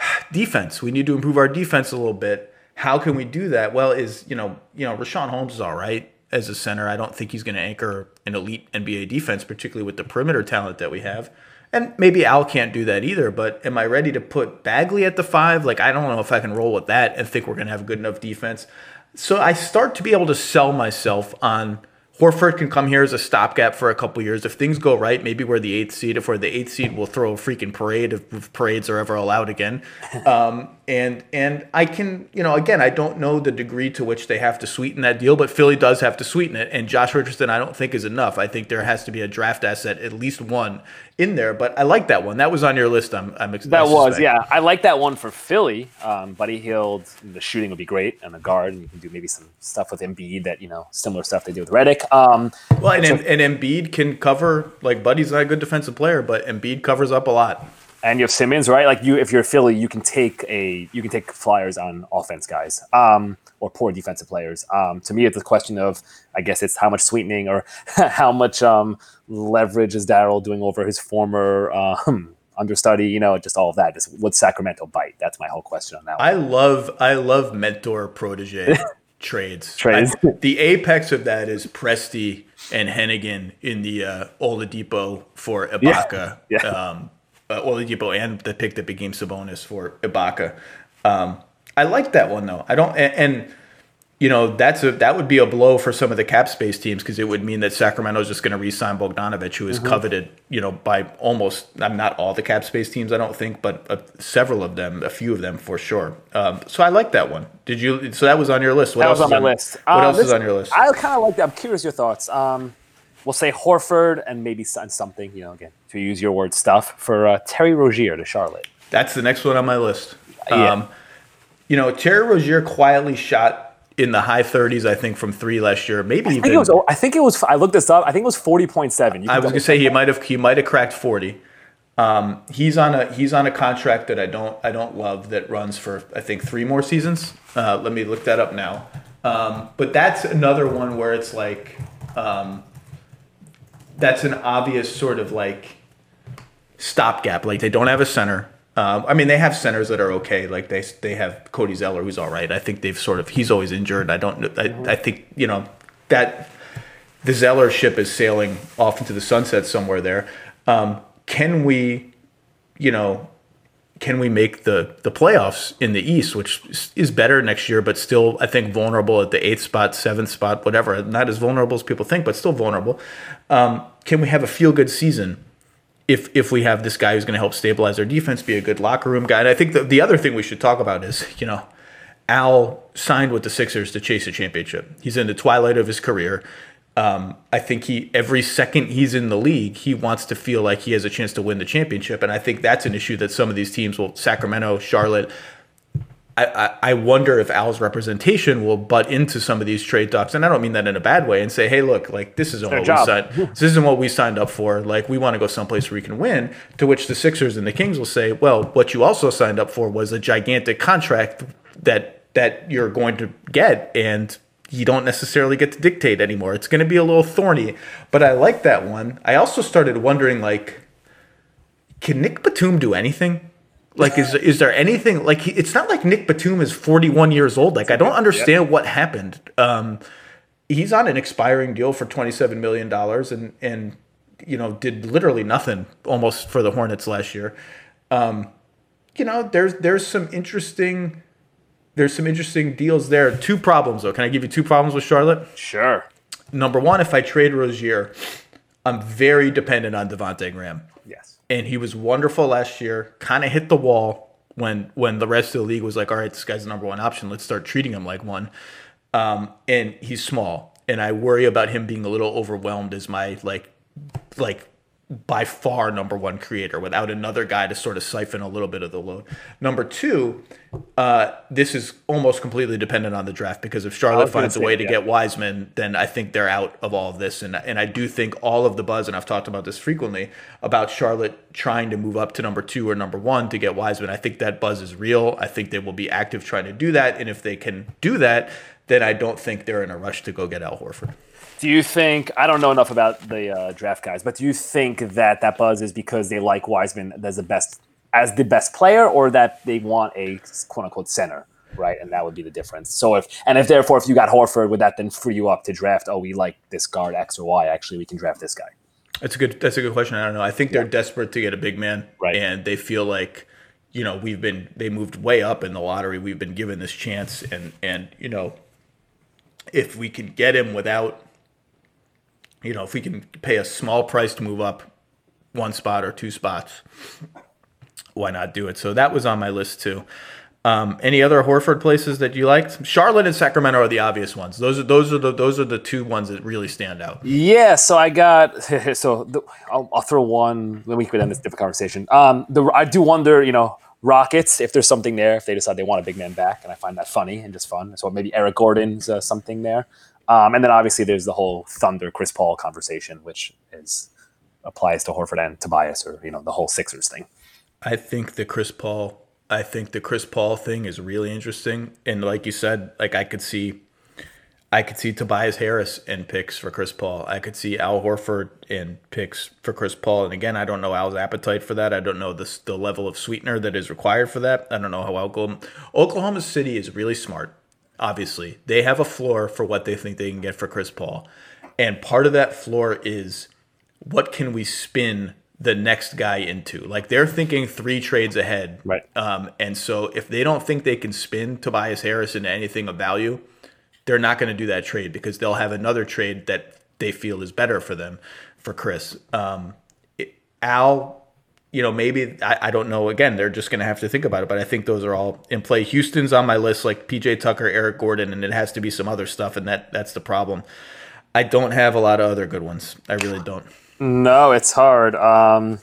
[SPEAKER 1] defense. We need to improve our defense a little bit. How can we do that? Well, is you know, you know, Richaun Holmes is all right as a center. I don't think he's going to anchor an elite NBA defense, particularly with the perimeter talent that we have. And maybe Al can't do that either. But am I ready to put Bagley at the five? Like I don't know if I can roll with that and think we're going to have a good enough defense. So I start to be able to sell myself on Horford can come here as a stopgap for a couple years. If things go right, maybe we're the eighth seed. If we're the eighth seed, we'll throw a freaking parade if, if parades are ever allowed again. Um, and and I can, you know, again, I don't know the degree to which they have to sweeten that deal, but Philly does have to sweeten it. And Josh Richardson, I don't think is enough. I think there has to be a draft asset, at least one in there. But I like that one. That was on your list. I'm, I'm ex- I
[SPEAKER 3] That was,
[SPEAKER 1] suspect.
[SPEAKER 3] yeah. I like that one for Philly. Um, Buddy Hield, the shooting would be great, and the guard, and you can do maybe some stuff with Embiid that you know similar stuff they do with Reddick. Um,
[SPEAKER 1] Well, and, and Embiid can cover like Buddy's not a good defensive player, but Embiid covers up a lot.
[SPEAKER 3] and you have Simmons, right? Like you, if you're Philly, you can take a you can take flyers on offense guys, um, or poor defensive players. Um, to me, it's a question of I guess it's how much sweetening or how much um, leverage is Daryl doing over his former um, understudy. You know, just all of that. Just would Sacramento bite? That's my whole question on that. One.
[SPEAKER 1] I love I love mentor protege trades.
[SPEAKER 3] Trades.
[SPEAKER 1] I- the apex of that is Presti and Hennigan in the uh, Oladipo for Ibaka.
[SPEAKER 3] Yeah.
[SPEAKER 1] Um, uh, Oladipo and the pick that became Sabonis for Ibaka. Um, I like that one though. I don't and, and you know that's a that would be a blow for some of the cap space teams because it would mean that Sacramento is just going to re-sign Bogdanovich, who is coveted, you know, by almost I'm not all the cap space teams, I don't think, but uh, several of them, a few of them for sure. Um, so I like that one. Did you? So that was on your list. What
[SPEAKER 3] That
[SPEAKER 1] else
[SPEAKER 3] was on my list.
[SPEAKER 1] What
[SPEAKER 3] Um,
[SPEAKER 1] else
[SPEAKER 3] this-
[SPEAKER 1] is on your list?
[SPEAKER 3] I kind of like that. I'm curious your thoughts. Um, we'll say Horford and maybe something, you know, again, to use your word, stuff for uh, Terry Rozier to Charlotte.
[SPEAKER 1] That's the next one on my list.
[SPEAKER 3] Yeah.
[SPEAKER 1] You know, Terry Rozier quietly shot in the high 30s, I think, from three last year. Maybe
[SPEAKER 3] I
[SPEAKER 1] even.
[SPEAKER 3] think it was. I think it was. I looked this up. I think it was forty point seven.
[SPEAKER 1] I was gonna say he might have he might have cracked 40. Um, he's on a he's on a contract that I don't I don't love that runs for I think three more seasons. Uh, let me look that up now. Um, but that's another one where it's like um, that's an obvious sort of like stopgap. Like they don't have a center. Um, I mean, they have centers that are okay. Like they they have Cody Zeller, who's all right. I think they've sort of he's always injured. I don't. I, I think you know that the Zeller ship is sailing off into the sunset somewhere there. Um, can we, you know, can we make the the playoffs in the East, which is better next year, but still I think vulnerable at the eighth spot, seventh spot, whatever. Not as vulnerable as people think, but still vulnerable. Um, can we have a feel good season? If, if we have this guy who's going to help stabilize our defense, be a good locker room guy, and I think the, the other thing we should talk about is, you know, Al signed with the Sixers to chase a championship. He's in the twilight of his career. Um, I think he every second he's in the league, he wants to feel like he has a chance to win the championship, and I think that's an issue that some of these teams will Sacramento, Charlotte. I, wonder if Al's representation will butt into some of these trade talks, and I don't mean that in a bad way, and say, "Hey, look, like this isn't what
[SPEAKER 3] job.
[SPEAKER 1] we signed. this isn't what we signed up for. Like we want to go someplace where we can win." To which the Sixers and the Kings will say, "Well, what you also signed up for was a gigantic contract that that you're going to get, and you don't necessarily get to dictate anymore. It's going to be a little thorny, but I like that one. I also started wondering, like, can Nick Batum do anything? Like, is is there anything like? He, it's not like Nick Batum is forty one years old. Like, I don't understand what happened. Um, he's on an expiring deal for twenty seven million dollars, and and you know did literally nothing almost for the Hornets last year. Um, you know, there's there's some interesting there's some interesting deals there. Two problems though. Can I give you two problems with Charlotte?
[SPEAKER 3] Sure.
[SPEAKER 1] Number one, if I trade Rozier, I'm very dependent on Devonte Graham. And he was wonderful last year. Kind of hit the wall when when the rest of the league was like, "All right, this guy's the number one option. Let's start treating him like one." Um, and he's small, and I worry about him being a little overwhelmed as my like like by far number one creator without another guy to sort of siphon a little bit of the load. Number two, uh, this is almost completely dependent on the draft because if Charlotte finds a way to
[SPEAKER 3] yeah.
[SPEAKER 1] get Wiseman, then I think they're out of all of this. And and I do think all of the buzz, and I've talked about this frequently about Charlotte trying to move up to number two or number one to get Wiseman. I think that buzz is real. I think they will be active trying to do that. And if they can do that, then I don't think they're in a rush to go get Al Horford.
[SPEAKER 3] Do you think I don't know enough about the uh, draft guys, but do you think that that buzz is because they like Wiseman as the best as the best player, or that they want a quote unquote center, right? And that would be the difference. So if and if therefore if you got Horford, would that then free you up to draft? Oh, we like this guard X or Y. Actually, we can draft this guy.
[SPEAKER 1] That's a good. That's a good question. I don't know. I think they're desperate to get a big man,
[SPEAKER 3] Right.
[SPEAKER 1] And they feel like, you know, we've been they moved way up in the lottery. We've been given this chance, and and you know, if we can get him without, you know, if we can pay a small price to move up one spot or two spots, why not do it? So that was on my list too. Um, any other Horford places that you liked? Charlotte and Sacramento are the obvious ones. Those are those are the those are the two ones that really stand out.
[SPEAKER 3] Yeah, so I got so the, I'll, I'll throw one. Then we could end this different conversation. Um, the I do wonder, you know, Rockets if there's something there if they decide they want a big man back, and I find that funny and just fun. So maybe Eric Gordon's uh, something there, um, and then obviously there's the whole Thunder Chris Paul conversation, which is applies to Horford and Tobias, or you know the whole Sixers thing.
[SPEAKER 1] I think the Chris Paul I think the Chris Paul thing is really interesting. And like you said, like I could see I could see Tobias Harris in picks for Chris Paul. I could see Al Horford in picks for Chris Paul. And again, I don't know Al's appetite for that. I don't know the, the level of sweetener that is required for that. I don't know how Oklahoma, Oklahoma City is really smart. Obviously, they have a floor for what they think they can get for Chris Paul. And part of that floor is what can we spin the next guy into? Like they're thinking three trades ahead.
[SPEAKER 3] Right.
[SPEAKER 1] Um, and so if they don't think they can spin Tobias Harris into anything of value, they're not going to do that trade because they'll have another trade that they feel is better for them for Chris. Um, it, Al, you know, maybe I, I don't know. Again, they're just going to have to think about it, but I think those are all in play. Houston's on my list, like PJ Tucker, Eric Gordon, and it has to be some other stuff, and that that's the problem. I don't have a lot of other good ones. I really don't.
[SPEAKER 3] No, it's hard. Um,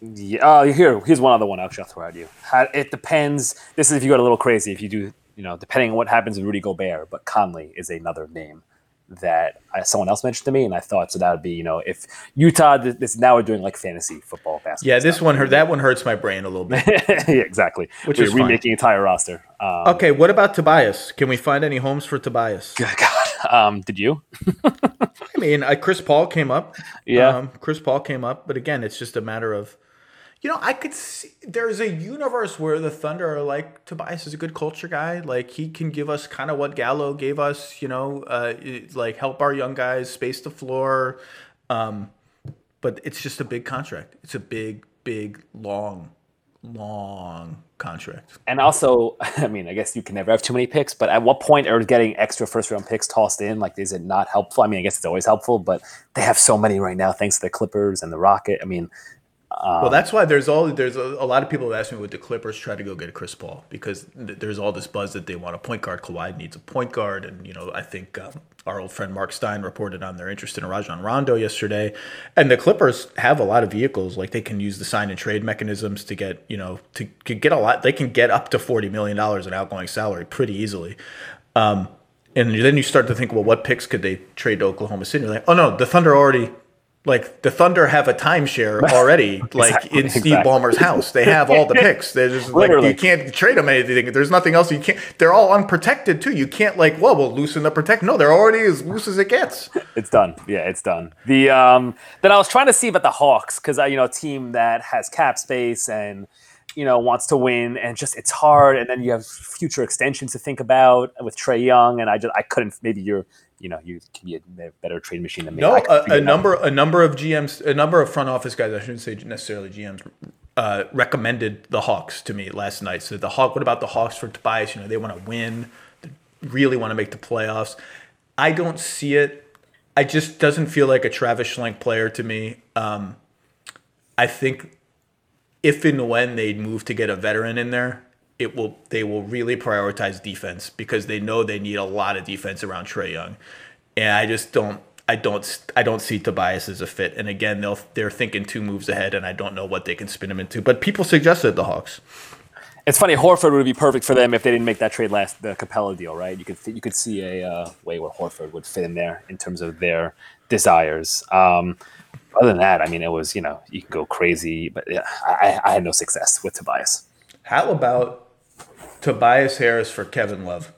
[SPEAKER 3] yeah, oh, here, here's one other one. Actually, I'll throw at you. It depends. This is if you got a little crazy. If you do, you know, depending on what happens with Rudy Gobert. But Conley is another name that I, someone else mentioned to me, and I thought so that would be, you know, if Utah. This, this now we're doing like fantasy football basketball.
[SPEAKER 1] Yeah, this one hurt. That one hurts my brain a little bit.
[SPEAKER 3] yeah, exactly.
[SPEAKER 1] Which
[SPEAKER 3] we're
[SPEAKER 1] is fine.
[SPEAKER 3] remaking entire roster. Um,
[SPEAKER 1] Okay, what about Tobias? Can we find any homes for Tobias?
[SPEAKER 3] God. Um, did you?
[SPEAKER 1] I mean, I, Chris Paul came up.
[SPEAKER 3] Yeah.
[SPEAKER 1] Um, Chris Paul came up, but again, it's just a matter of, you know, I could see there's a universe where the Thunder are like Tobias is a good culture guy. Like he can give us kind of what Gallo gave us, you know, uh, like help our young guys space the floor. Um, but it's just a big contract. It's a big, big, long, long contract.
[SPEAKER 3] And also, I mean, I guess you can never have too many picks, but at what point are getting extra first round picks tossed in? Like, is it not helpful? I mean, I guess it's always helpful, but they have so many right now thanks to the Clippers and the Rocket. I mean,
[SPEAKER 1] Well, that's why there's all there's a, a lot of people that ask me would the Clippers try to go get Chris Paul because th- there's all this buzz that they want a point guard. Kawhi needs a point guard, and you know I think um, our old friend Marc Stein reported on their interest in Rajon Rondo yesterday, and the Clippers have a lot of vehicles like they can use the sign and trade mechanisms to get you know to, to get a lot. They can get up to forty million dollars in outgoing salary pretty easily. Um, and then you start to think, well, what picks could they trade to Oklahoma City? You're like, oh no, the Thunder already, like the Thunder have a timeshare already, like
[SPEAKER 3] Exactly,
[SPEAKER 1] in Steve
[SPEAKER 3] exactly.
[SPEAKER 1] Ballmer's house. They have all the picks. They're just like
[SPEAKER 3] Literally.
[SPEAKER 1] you can't trade them anything. There's nothing else you can't. They're all unprotected too. You can't like, well, we'll loosen the protect. No, they're already as loose as it gets.
[SPEAKER 3] It's done. Yeah, it's done. The um, then I was trying to see about the Hawks because I, you know a team that has cap space and you know wants to win and just it's hard and then you have future extensions to think about with Trae Young and I just I couldn't maybe you're you know you can be a better trade machine than me.
[SPEAKER 1] No, a, a number a number of GMs, a number of front office guys. I shouldn't say necessarily GMs. Uh, recommended the Hawks to me last night. So the Hawk. What about the Hawks for Tobias? You know, they want to win. They really want to make the playoffs. I don't see it. I just doesn't feel like a Travis Schlenk player to me. Um, I think if and when they move to get a veteran in there, it will they will really prioritize defense because they know they need a lot of defense around Trae Young, and I just don't. I don't. I don't see Tobias as a fit. And again, they'll they're thinking two moves ahead, and I don't know what they can spin him into. But people suggested the Hawks.
[SPEAKER 3] It's funny. Horford would be perfect for them if they didn't make that trade last the Capela deal, right? You could you could see a uh, way where Horford would fit in there in terms of their desires. Um, other than that, I mean, it was you know you can go crazy, but yeah, I, I had no success with Tobias.
[SPEAKER 1] How about Tobias Harris for Kevin Love?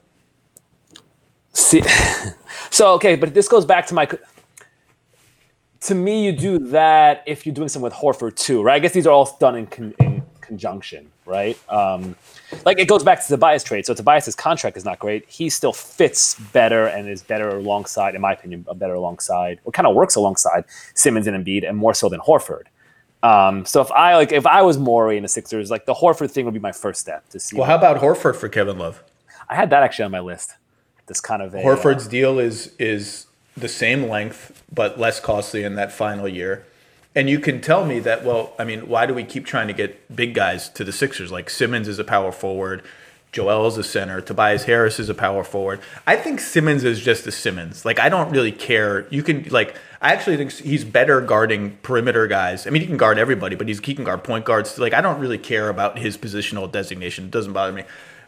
[SPEAKER 3] See, so okay, but this goes back to my. To me, you do that if you're doing something with Horford too, right? I guess these are all done in, con, in conjunction, right? Um, like it goes back to Tobias trade. So Tobias's contract is not great. He still fits better and is better alongside, in my opinion, better alongside, or kind of works alongside Simmons and Embiid, and more so than Horford. Um, so if I like, if I was Morey in the Sixers, like the Horford thing would be my first step to see.
[SPEAKER 1] Well, how about Horford for Kevin Love?
[SPEAKER 3] I had that actually on my list. This kind of a, uh,
[SPEAKER 1] Horford's deal is is the same length but less costly in that final year. And you can tell me that, well, I mean, why do we keep trying to get big guys to the Sixers? Like Simmons is a power forward, Joel is a center, Tobias Harris is a power forward. I think Simmons is just a Simmons. Like I don't really care. You can like I actually think he's better guarding perimeter guys. I mean, he can guard everybody, but he's he can guard point guards. Like I don't really care about his positional designation. It doesn't bother me.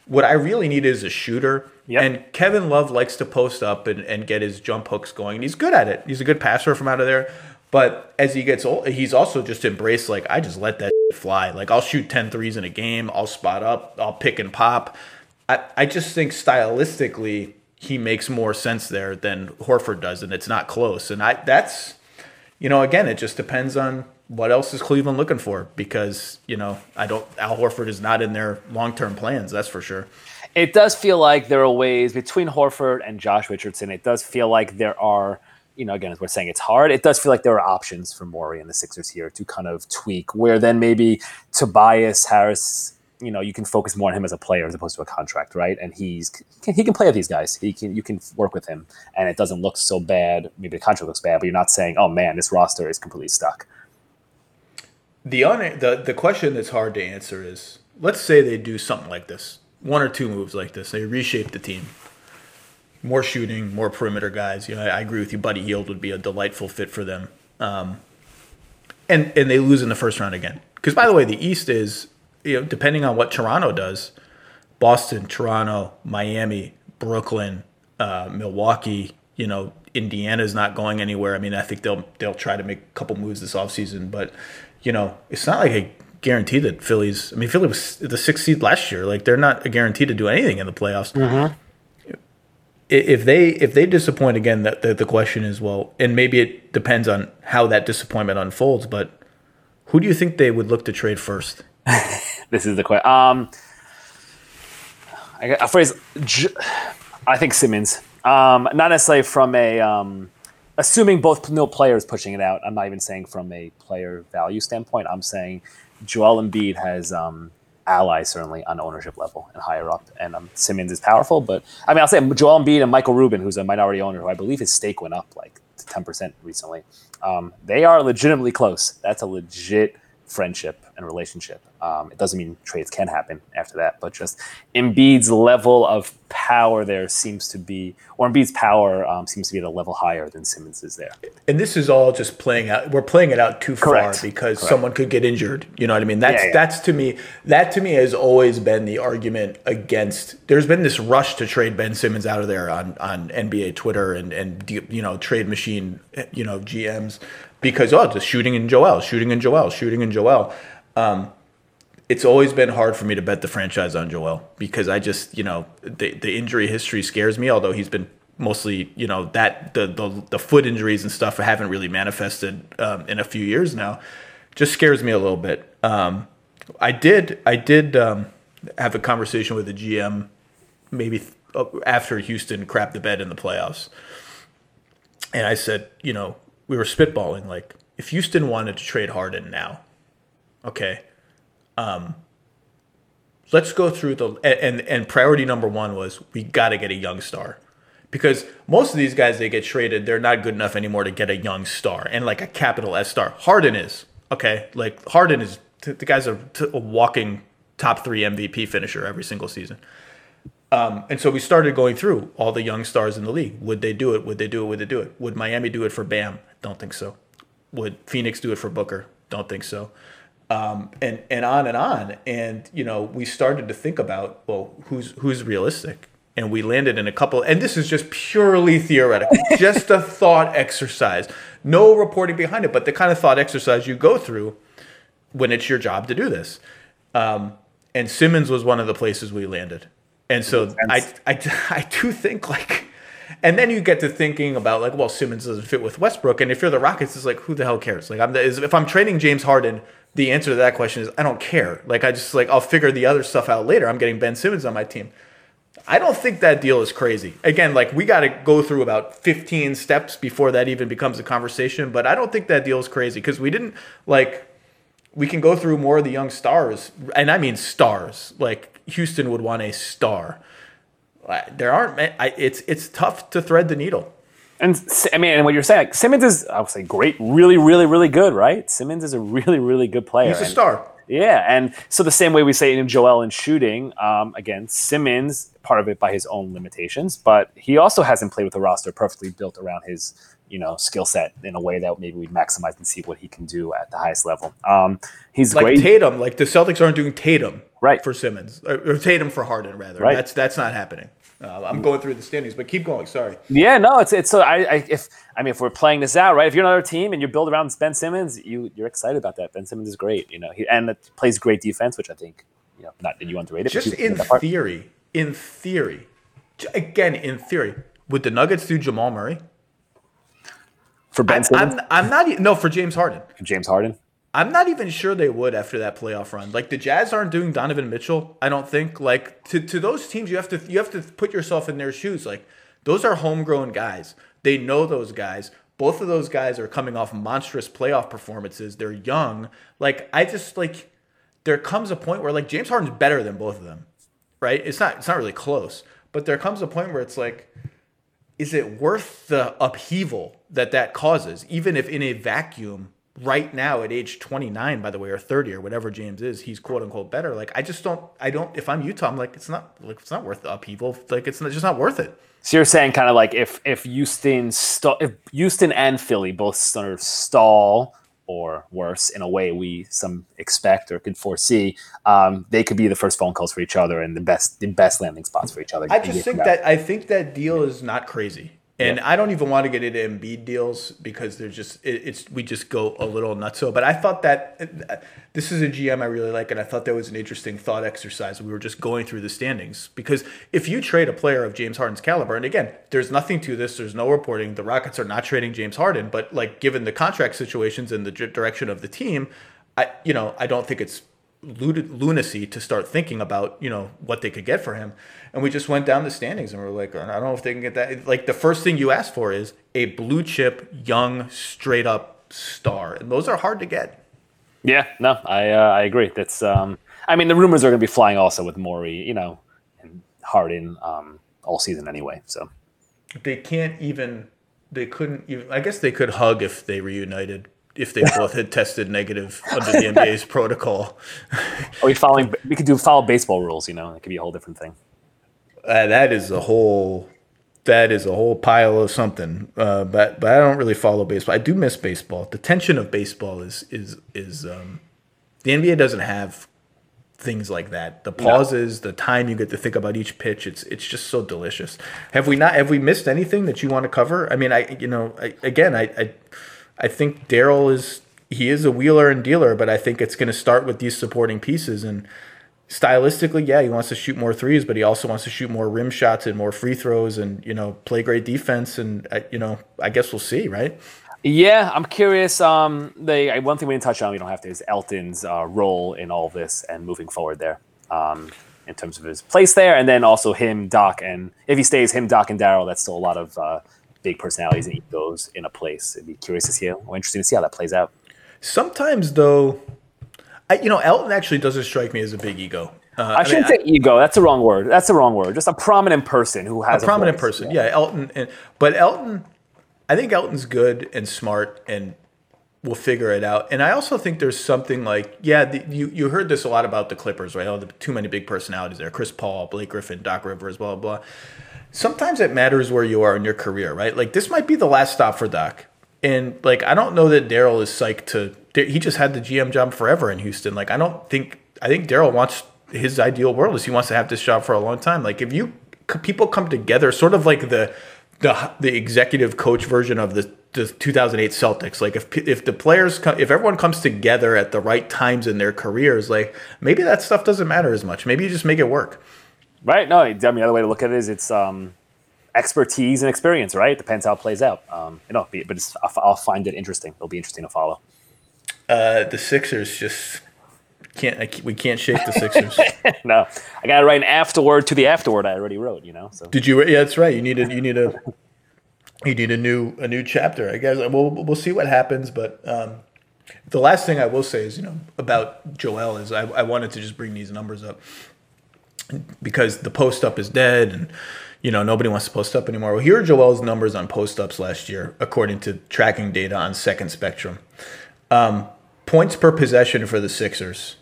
[SPEAKER 1] What I really need is a shooter.
[SPEAKER 3] Yep.
[SPEAKER 1] And Kevin Love likes to post up and, and get his jump hooks going. And he's good at it. He's a good passer from out of there. But as he gets old, he's also just embraced like I just let that fly. Like I'll shoot 10 threes in a game. I'll spot up. I'll pick and pop. I, I just think stylistically he makes more sense there than Horford does, and it's not close. And I that's you know again it just depends on what else is Cleveland looking for because you know I don't Al Horford is not in their long term plans. That's for sure.
[SPEAKER 3] it does feel like there are ways between Horford and Josh Richardson. It does feel like there are, you know, again, as we're saying, it's hard. It does feel like there are options for Morey and the Sixers here to kind of tweak, where then maybe Tobias Harris, you know, you can focus more on him as a player as opposed to a contract, right? And he's he can play with these guys. He can you can work with him, and it doesn't look so bad. Maybe the contract looks bad, but you're not saying, oh man, this roster is completely stuck.
[SPEAKER 1] The un- the the question that's hard to answer is let's say they do something like this, one or two moves like this. They reshape the team, more shooting, more perimeter guys. You know, I, I agree with you. Buddy Hield would be a delightful fit for them. Um, and and they lose in the first round again. Because by the way, the East is you know depending on what Toronto does, Boston, Toronto, Miami, Brooklyn, uh, Milwaukee. You know, Indiana's not going anywhere. I mean, I think they'll they'll try to make a couple moves this offseason, but you know, it's not like a guarantee that Phillies. I mean, Philly was the sixth seed last year. Like they're not a guarantee to do anything in the playoffs. If they if they disappoint again, that the, the question is well, and maybe it depends on how that disappointment unfolds. But who do you think they would look to trade first?
[SPEAKER 3] this is the question. Um, I a phrase. I think Simmons. Um, not necessarily from a um, assuming both no players pushing it out. I'm not even saying from a player value standpoint. I'm saying Joel Embiid has um, allies certainly on ownership level and higher up, and um, Simmons is powerful. But I mean, I'll say Joel Embiid and Michael Rubin, who's a minority owner, who I believe his stake went up like 10% recently. Um, they are legitimately close. That's a legit friendship and relationship. Um, it doesn't mean trades can happen after that, but just Embiid's level of power there seems to be, or Embiid's power um, seems to be at a level higher than Simmons is there.
[SPEAKER 1] And this is all just playing out. We're playing it out too Correct. far because Correct. someone could get injured. You know what I mean? That's yeah, yeah. that's to me. That to me has always been the argument against. There's been this rush to trade Ben Simmons out of there on on NBA Twitter and and you know trade machine you know GMs because oh just shooting in Joel, shooting in Joel, shooting in Joel. Um, it's always been hard for me to bet the franchise on Joel because I just, you know, the the injury history scares me. Although he's been mostly, you know, that the the, the foot injuries and stuff haven't really manifested um, in a few years now. Just scares me a little bit. Um, I did I did um, have a conversation with the GM maybe th- uh, after Houston crapped the bed in the playoffs, and I said, you know, we were spitballing like if Houston wanted to trade Harden now, okay um, let's go through the and and priority number one was we got to get a young star because most of these guys they get traded they're not good enough anymore to get a young star and like a capital S star. Harden is okay. Like Harden is the guy's a, a walking top three MVP finisher every single season. Um, and so we started going through all the young stars in the league. Would they do it? Would they do it? Would they do it? Would Miami do it for Bam? Don't think so. Would Phoenix do it for Booker? Don't think so um, and and on and on. And you know, we started to think about well, who's who's realistic, and we landed in a couple. And this is just purely theoretical, just a thought exercise, no reporting behind it, but the kind of thought exercise you go through when it's your job to do this. Um, and Simmons was one of the places we landed. And so I, I, I do think like, and then you get to thinking about like, well, Simmons doesn't fit with Westbrook, and if you're the Rockets, it's like, who the hell cares? Like, I'm the, if I'm trading James Harden the answer to that question is I don't care. Like I just like I'll figure the other stuff out later. I'm getting Ben Simmons on my team. I don't think that deal is crazy. Again, like we got to go through about 15 steps before that even becomes a conversation, but I don't think that deal is crazy because we didn't like we can go through more of the young stars, and I mean stars. Like Houston would want a star. There aren't. It's it's tough to thread the needle.
[SPEAKER 3] And I mean, and what you're saying, like, Simmons is, I would say, great, really, really, really good, right? Simmons is a really, really good player.
[SPEAKER 1] He's a and, star.
[SPEAKER 3] Yeah, and so the same way we say in Joel and shooting, um, again, Simmons part of it by his own limitations, but he also hasn't played with a roster perfectly built around his you know skill set in a way that maybe we'd maximize and see what he can do at the highest level. Um, he's
[SPEAKER 1] like
[SPEAKER 3] great.
[SPEAKER 1] Tatum, like the Celtics aren't doing Tatum
[SPEAKER 3] right
[SPEAKER 1] for Simmons or, or Tatum for Harden rather. Right. That's that's not happening. Uh, I'm going through the standings, but keep going. Sorry.
[SPEAKER 3] Yeah, no, it's it's so I, I, if I mean if we're playing this out right, if you're another team and you build around Ben Simmons, you you're excited about that. Ben Simmons is great, you know, he and plays great defense, which I think you know not that you underrate it.
[SPEAKER 1] Just in theory, in theory, again in theory, would the Nuggets do Jamal Murray?
[SPEAKER 3] For Ben Simmons,
[SPEAKER 1] I'm, I'm not no for James Harden.
[SPEAKER 3] James Harden.
[SPEAKER 1] I'm not even sure they would after that playoff run. Like the Jazz aren't doing Donovan Mitchell. I don't think. Like to, to those teams, you have to you have to put yourself in their shoes. Like those are homegrown guys. They know those guys. Both of those guys are coming off monstrous playoff performances. They're young. Like I just like there comes a point where like James Harden's better than both of them. Right? It's not it's not really close. But there comes a point where it's like is it worth the upheaval that that causes even if in a vacuum right now at age 29 by the way or 30 or whatever james is he's quote unquote better. Like i just don't i don't if i'm utah i'm like it's not like it's not worth the upheaval. Like it's not, just not worth it.
[SPEAKER 3] So you're saying kind of like if if houston st- if houston and philly both sort of stall or worse in a way we some expect or could foresee um, they could be the first phone calls for each other and the best the best landing spots for each other
[SPEAKER 1] i just think that i think that deal is not crazy And I don't even want to get into Embiid deals because they're just it, it's we just go a little nutso. But I thought that uh, this is a GM I really like, and I thought that was an interesting thought exercise. We were just going through the standings because if you trade a player of James Harden's caliber, and again, there's nothing to this. There's no reporting. The Rockets are not trading James Harden, but like given the contract situations and the direction of the team, I you know I don't think it's lunacy to start thinking about you know what they could get for him. And we just went down the standings and we are like i don't know if they can get that. Like the first thing you ask for is a blue chip young straight up star. And those are hard to get.
[SPEAKER 3] Yeah no i uh, i agree. That's um i mean the rumors are going to be flying also with Morey you know and Harden um all season anyway so.
[SPEAKER 1] They can't even they couldn't even i guess they could hug if they reunited if they both had tested negative under the NBA's protocol.
[SPEAKER 3] Are we following? We could do follow baseball rules. You know, it could be a whole different thing.
[SPEAKER 1] Uh, that is a whole. That is a whole pile of something. Uh, but but I don't really follow baseball. I do miss baseball. The tension of baseball is is is. Um, the NBA doesn't have things like that. The pauses, no. the time you get to think about each pitch, it's it's just so delicious. Have we not have we missed anything that you want to cover? I mean, I you know, I, again, I, I I think Daryl is he is a wheeler and dealer, but I think it's going to start with these supporting pieces and stylistically, yeah, he wants to shoot more threes, but he also wants to shoot more rim shots and more free throws and you know play great defense and uh, you know I guess we'll see, right?
[SPEAKER 3] Yeah, I'm curious. Um, they one thing we didn't touch on, we don't have to, is Elton's uh, role in all this and moving forward there. Um, in terms of his place there, and then also him, Doc, and if he stays, him, Doc, and Daryl. That's still a lot of uh, big personalities and egos in a place. It'd be curious to see, or interesting to see how that plays out.
[SPEAKER 1] Sometimes, though, I, you know, Elton actually doesn't strike me as a big ego.
[SPEAKER 3] Uh, I, I shouldn't mean, say I, ego. That's the wrong word. That's the wrong word. Just a prominent person who has
[SPEAKER 1] a prominent person. Yeah. yeah, Elton. And, but Elton, I think Elton's good and smart and will figure it out. And I also think there's something like, yeah, the, you you heard this a lot about the Clippers, right? Oh, the, too many big personalities there. Chris Paul, Blake Griffin, Doc Rivers, blah blah. Sometimes it matters where you are in your career, right? Like this might be the last stop for Doc. And like I don't know that Daryl is psyched to he just had the GM job forever in Houston. Like I don't think I think Daryl wants his ideal world is he wants to have this job for a long time. Like if you people come together, sort of like the the the executive coach version of the the 2008 Celtics. Like if if the players come, if everyone comes together at the right times in their careers, like maybe that stuff doesn't matter as much. Maybe you just make it work.
[SPEAKER 3] Right. No, I mean, the other way to look at it is it's um, expertise and experience, right? Depends how it plays out. Um, you know, but it's, I'll find it interesting. It'll be interesting to follow.
[SPEAKER 1] Uh, the Sixers just can't. I, we can't shake the Sixers.
[SPEAKER 3] no, I got to write an afterword to the afterword I already wrote. You know. So
[SPEAKER 1] did you? Yeah, that's right. You need a. You need a. You need a new a new chapter. I guess we'll we'll see what happens, but. Um, the last thing I will say is, you know, about Joel is I, I wanted to just bring these numbers up because the post up is dead and you know nobody wants to post up anymore. Well, here are Joel's numbers on post ups last year, according to tracking data on Second Spectrum. Um, points per possession for the Sixers,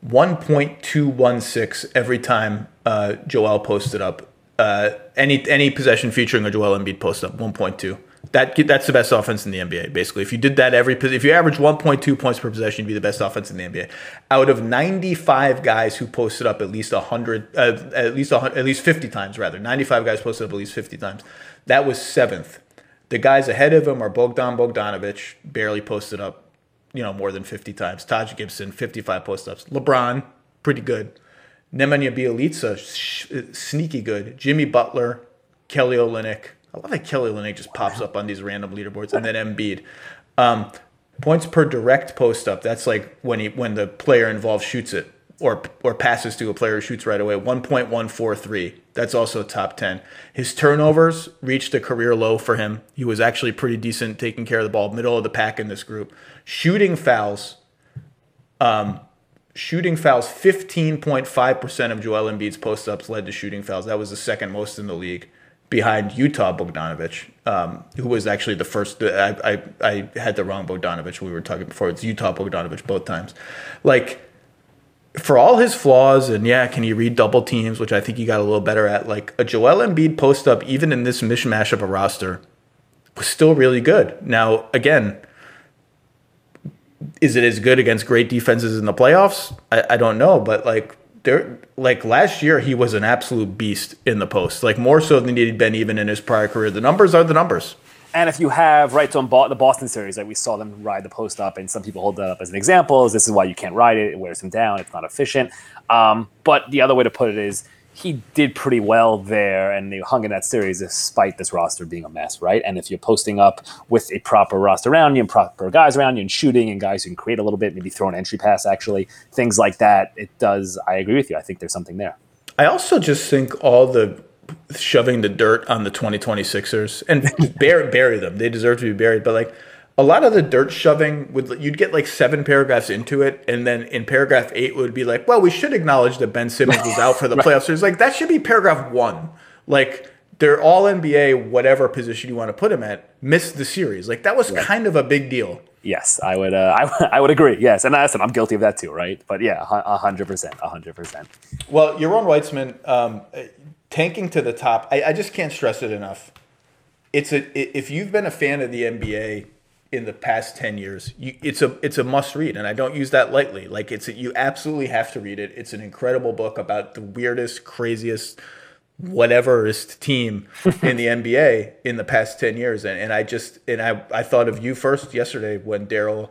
[SPEAKER 1] one point two one six every time uh, Joel posted up. Uh, any any possession featuring a Joel Embiid post up, one point two. That that's the best offense in the NBA. Basically, if you did that every if you average 1.2 points per possession, you'd be the best offense in the NBA. Out of 95 guys who posted up at least 100, uh, at least 100, at least 50 times rather, 95 guys posted up at least 50 times. That was seventh. The guys ahead of him are Bogdan Bogdanovich, barely posted up, you know, more than 50 times. Taj Gibson, 55 post ups. LeBron, pretty good. Nemanja Bjelica, sneaky good. Jimmy Butler, Kelly Olynyk. I love that Kelly Olynyk just pops up on these random leaderboards, and then Embiid. Um, points per direct post up. That's like when he when the player involved shoots it or or passes to a player who shoots right away. One point one four three. That's also top ten. His turnovers reached a career low for him. He was actually pretty decent taking care of the ball, middle of the pack in this group. Shooting fouls. Um, shooting fouls. Fifteen point five percent of Joel Embiid's post ups led to shooting fouls. That was the second most in the league behind Utah Bogdanovich, um, who was actually the first. I, I, I had the wrong Bogdanovich. We were talking before. It's Utah Bogdanovich both times. Like, for all his flaws, and yeah, can he read double teams, which I think he got a little better at. Like a Joel Embiid post up, even in this mishmash of a roster, was still really good. Now, again, is it as good against great defenses in the playoffs? I, I don't know, but like there like last year he was an absolute beast in the post, like more so than he'd been even in his prior career. The numbers are the numbers.
[SPEAKER 3] And if you have right, so in Bo- the Boston series, like we saw them ride the post up, and some people hold that up as an example. Is this is why you can't ride it? It wears him down. It's not efficient. Um, but the other way to put it is he did pretty well there, and they hung in that series despite this roster being a mess, right? And if you're posting up with a proper roster around you and proper guys around you and shooting and guys who can create a little bit, maybe throw an entry pass, actually things like that, it does. I agree with you. I think there's something there.
[SPEAKER 1] I also just think all the shoving the dirt on the 2026ers and bury, bury them. They deserve to be buried. But like a lot of the dirt shoving would you'd get like seven paragraphs into it, and then in paragraph eight would be like, well, we should acknowledge that Ben Simmons was out for the right. playoffs. So it's like that should be paragraph one. Like they're all NBA, whatever position you want to put him at, missed the series. Like that was right. kind of a big deal.
[SPEAKER 3] Yes, I would. Uh, I, I would agree. Yes, and I said I'm guilty of that too, right? But yeah, hundred percent, hundred percent.
[SPEAKER 1] Well, Yaron Weitzman, um, tanking to the top. I, I just can't stress it enough. It's a if you've been a fan of the NBA in the past 10 years you, it's a it's a must read and i don't use that lightly. Like it's a, you absolutely have to read it. It's an incredible book about the weirdest craziest whateverist team in the nba in the past 10 years and, and i just and i i thought of you first yesterday when daryl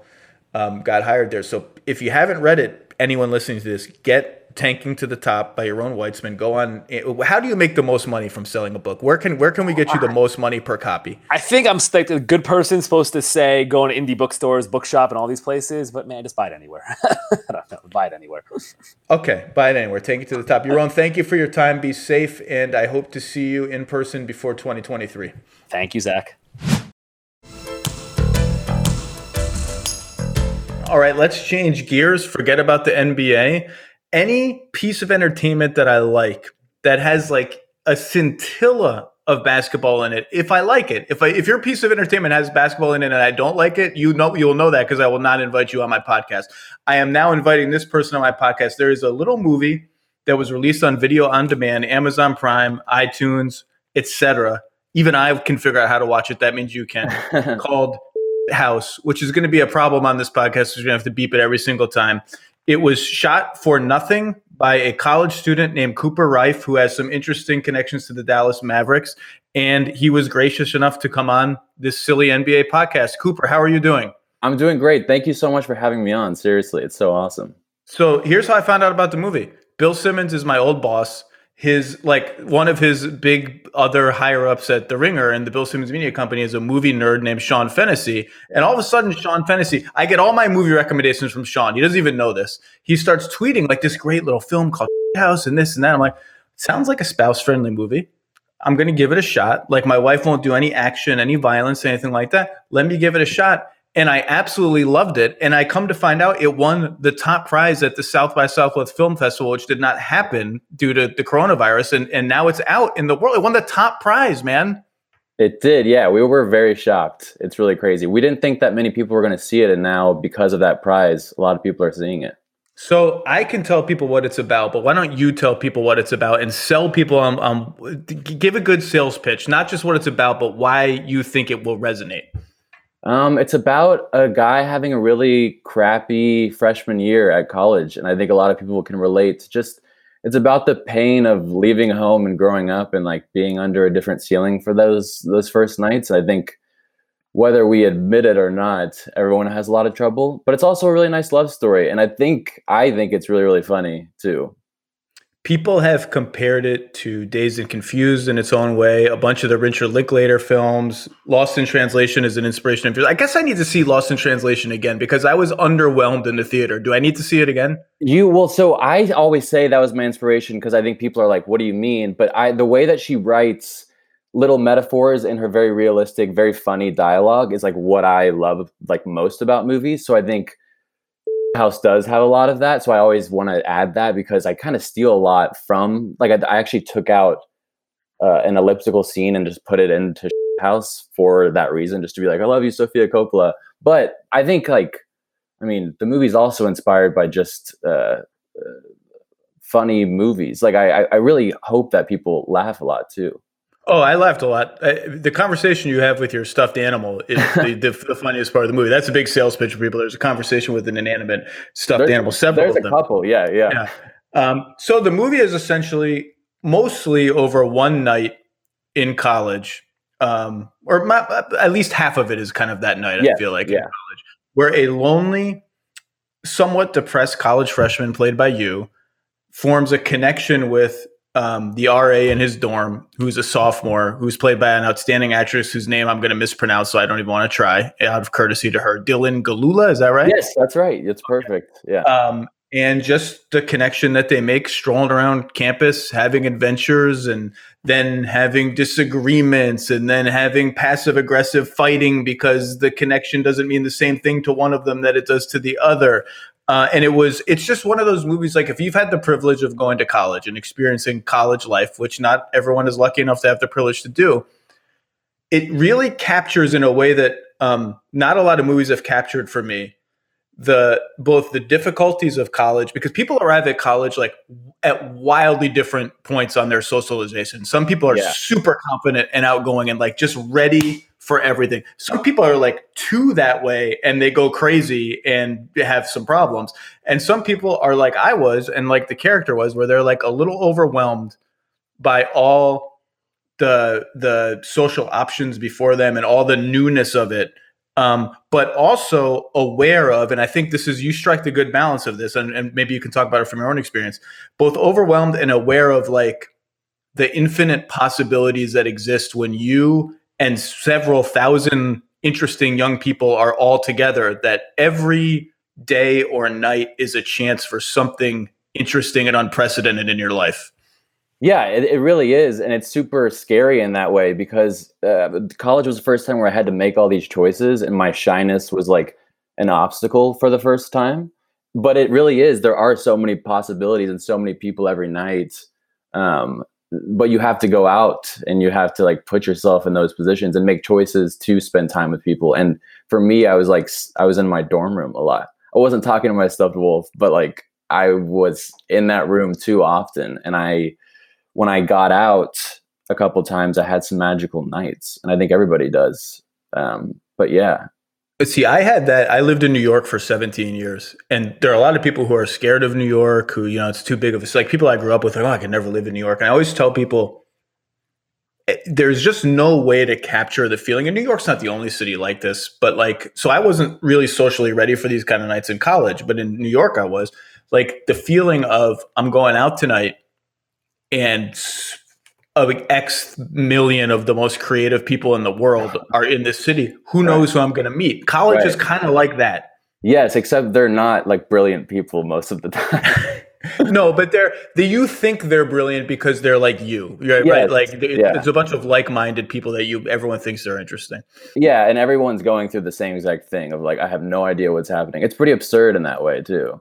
[SPEAKER 1] um, got hired there. So if you haven't read it anyone listening to this get tanking to the top by Yaron Weitzman. Go on. Eh, how do you make the most money from selling a book? Where can where can we get you the most money per copy?
[SPEAKER 3] I think I'm like a good person supposed to say go to indie bookstores, bookshop, and all these places. But man, just buy it anywhere. I don't know. Buy it anywhere.
[SPEAKER 1] okay, buy it anywhere. Take it to the top. Yaron, thank you for your time. Be safe, and I hope to see you in person before 2023.
[SPEAKER 3] Thank you, Zach.
[SPEAKER 1] All right, let's change gears. Forget about the NBA any piece of entertainment that I like that has like a scintilla of basketball in it, if I like it, if I, if your piece of entertainment has basketball in it and I don't like it, you know you'll know that because I will not invite you on my podcast. I am now inviting this person on my podcast. There is a little movie that was released on video on demand, Amazon Prime, iTunes, etc. Even I can figure out how to watch it. That means you can. called House, which is going to be a problem on this podcast. Because We're going to have to beep it every single time. It was shot for nothing by a college student named Cooper Raiff, who has some interesting connections to the Dallas Mavericks. And he was gracious enough to come on this silly NBA podcast. Cooper, how are you doing?
[SPEAKER 5] I'm doing great. Thank you so much for having me on. Seriously, it's so awesome.
[SPEAKER 1] So here's how I found out about the movie. Bill Simmons is my old boss his like one of his big other higher ups at the Ringer and the Bill Simmons Media Company is a movie nerd named Sean Fennessy. And all of a sudden, Sean Fennessy, I get all my movie recommendations from Sean. He doesn't even know this. He starts tweeting like this great little film called House and this and that. I'm like, sounds like a spouse friendly movie. I'm going to give it a shot. Like my wife won't do any action, any violence, anything like that. Let me give it a shot and I absolutely loved it. And I come to find out it won the top prize at the South by Southwest Film Festival, which did not happen due to the coronavirus. And and now it's out in the world. It won the top prize, man.
[SPEAKER 5] It did, yeah. We were very shocked. It's really crazy. We didn't think that many people were going to see it, and now because of that prize, a lot of people are seeing it.
[SPEAKER 1] So I can tell people what it's about, but why don't you tell people what it's about and sell people um, um give a good sales pitch, not just what it's about, but why you think it will resonate.
[SPEAKER 5] Um, it's about a guy having a really crappy freshman year at college, and I think a lot of people can relate. To just it's about the pain of leaving home and growing up and like being under a different ceiling for those those first nights. I think whether we admit it or not, everyone has a lot of trouble. But it's also a really nice love story, and I think I think it's really really funny too
[SPEAKER 1] people have compared it to Dazed and Confused in its own way. A bunch of the Richard Linklater films. Lost in Translation is an inspiration. I guess I need to see Lost in Translation again because I was underwhelmed in the theater. Do I need to see it again?
[SPEAKER 5] You well, so I always say that was my inspiration because I think people are like, "What do you mean?" But I, the way that she writes little metaphors in her very realistic, very funny dialogue is like what I love like most about movies. So I think house does have a lot of that so i always want to add that because i kind of steal a lot from like i, I actually took out uh, an elliptical scene and just put it into house for that reason just to be like i love you sofia coppola. But i think like i mean the movie's also inspired by just uh, uh, funny movies. Like I, I really hope that people laugh a lot too
[SPEAKER 1] Oh, I laughed a lot. the conversation you have with your stuffed animal is the, the, the, funniest part of the movie. That's a big sales pitch for people. There's a conversation with an inanimate stuffed
[SPEAKER 5] there's,
[SPEAKER 1] animal. Several
[SPEAKER 5] there's
[SPEAKER 1] of them.
[SPEAKER 5] a couple. Yeah, yeah. yeah.
[SPEAKER 1] Um, so the movie is essentially mostly over one night in college, um, or my, at least half of it is kind of that night.
[SPEAKER 5] Yeah,
[SPEAKER 1] I feel like in
[SPEAKER 5] yeah.
[SPEAKER 1] college, where a lonely, somewhat depressed college freshman played by you forms a connection with um, the RA in his dorm, who's a sophomore, who's played by an outstanding actress whose name I'm going to mispronounce, so I don't even want to try out of courtesy to her. Dylan Gelula, is that right?
[SPEAKER 5] Yes, that's right. It's perfect. Yeah.
[SPEAKER 1] um, and just the connection that they make strolling around campus having adventures and then having disagreements and then having passive aggressive fighting because the connection doesn't mean the same thing to one of them that it does to the other uh, and it was it's just one of those movies like if you've had the privilege of going to college and experiencing college life which not everyone is lucky enough to have the privilege to do it really captures in a way that um, not a lot of movies have captured for me the both the difficulties of college because people arrive at college like at wildly different points on their socialization. Some people are
[SPEAKER 5] Yeah.
[SPEAKER 1] super confident and outgoing and like just ready for everything. Some people are like too that way and they go crazy and have some problems. And some people are like I was and like the character was where they're like a little overwhelmed by all the the social options before them and all the newness of it um, but also aware of, and I think this is you strike the good balance of this, and, and maybe you can talk about it from your own experience, both overwhelmed and aware of like the infinite possibilities that exist when you and several thousand interesting young people are all together, that every day or night is a chance for something interesting and unprecedented in your life.
[SPEAKER 5] Yeah, it, it really is. And it's super scary in that way because uh, college was the first time where I had to make all these choices, and my shyness was like an obstacle for the first time. But it really is. There are so many possibilities and so many people every night. Um, but you have to go out and you have to like put yourself in those positions and make choices to spend time with people. And for me, I was like, I was in my dorm room a lot. I wasn't talking to my stuffed wolf, but like I was in that room too often. And I, when I got out a couple times, I had some magical nights, and I think everybody does. Um, but yeah,
[SPEAKER 1] See, I had that. I lived in New York for 17 years, and there are a lot of people who are scared of New York. Who you know, it's too big of a. Like people I grew up with. Like, oh, I could never live in New York. And I always tell people, eh, there's just no way to capture the feeling. And New York's not the only city like this, but like, so I wasn't really socially ready for these kind of nights in college. But in New York, I was like the feeling of I'm going out tonight, and of X million of the most creative people in the world are in this city. Who knows who I'm going to meet? College is kind of like that.
[SPEAKER 5] yes, except they're not like brilliant people most of the time.
[SPEAKER 1] no, but they're the you think they're brilliant because they're like you, right?
[SPEAKER 5] Yes,
[SPEAKER 1] right? Like it-
[SPEAKER 5] yeah.
[SPEAKER 1] it's a bunch of like-minded people that you everyone thinks they're interesting.
[SPEAKER 5] yeah, and everyone's going through the same exact thing of like, I have no idea what's happening. It's pretty absurd in that way too.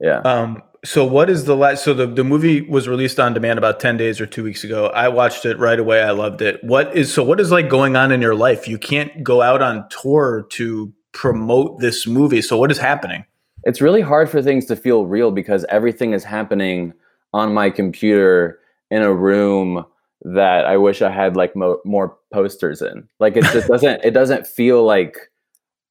[SPEAKER 5] Yeah.
[SPEAKER 1] Um, so what is the last? So the the movie was released on demand about ten days or two weeks ago. I watched it right away. I loved it. What is so? What is like going on in your life? You can't go out on tour to promote this movie. So what is happening?
[SPEAKER 5] it's really hard for things to feel real because everything is happening on my computer in a room that I wish I had like mo- more posters in. Like it just doesn't it doesn't feel like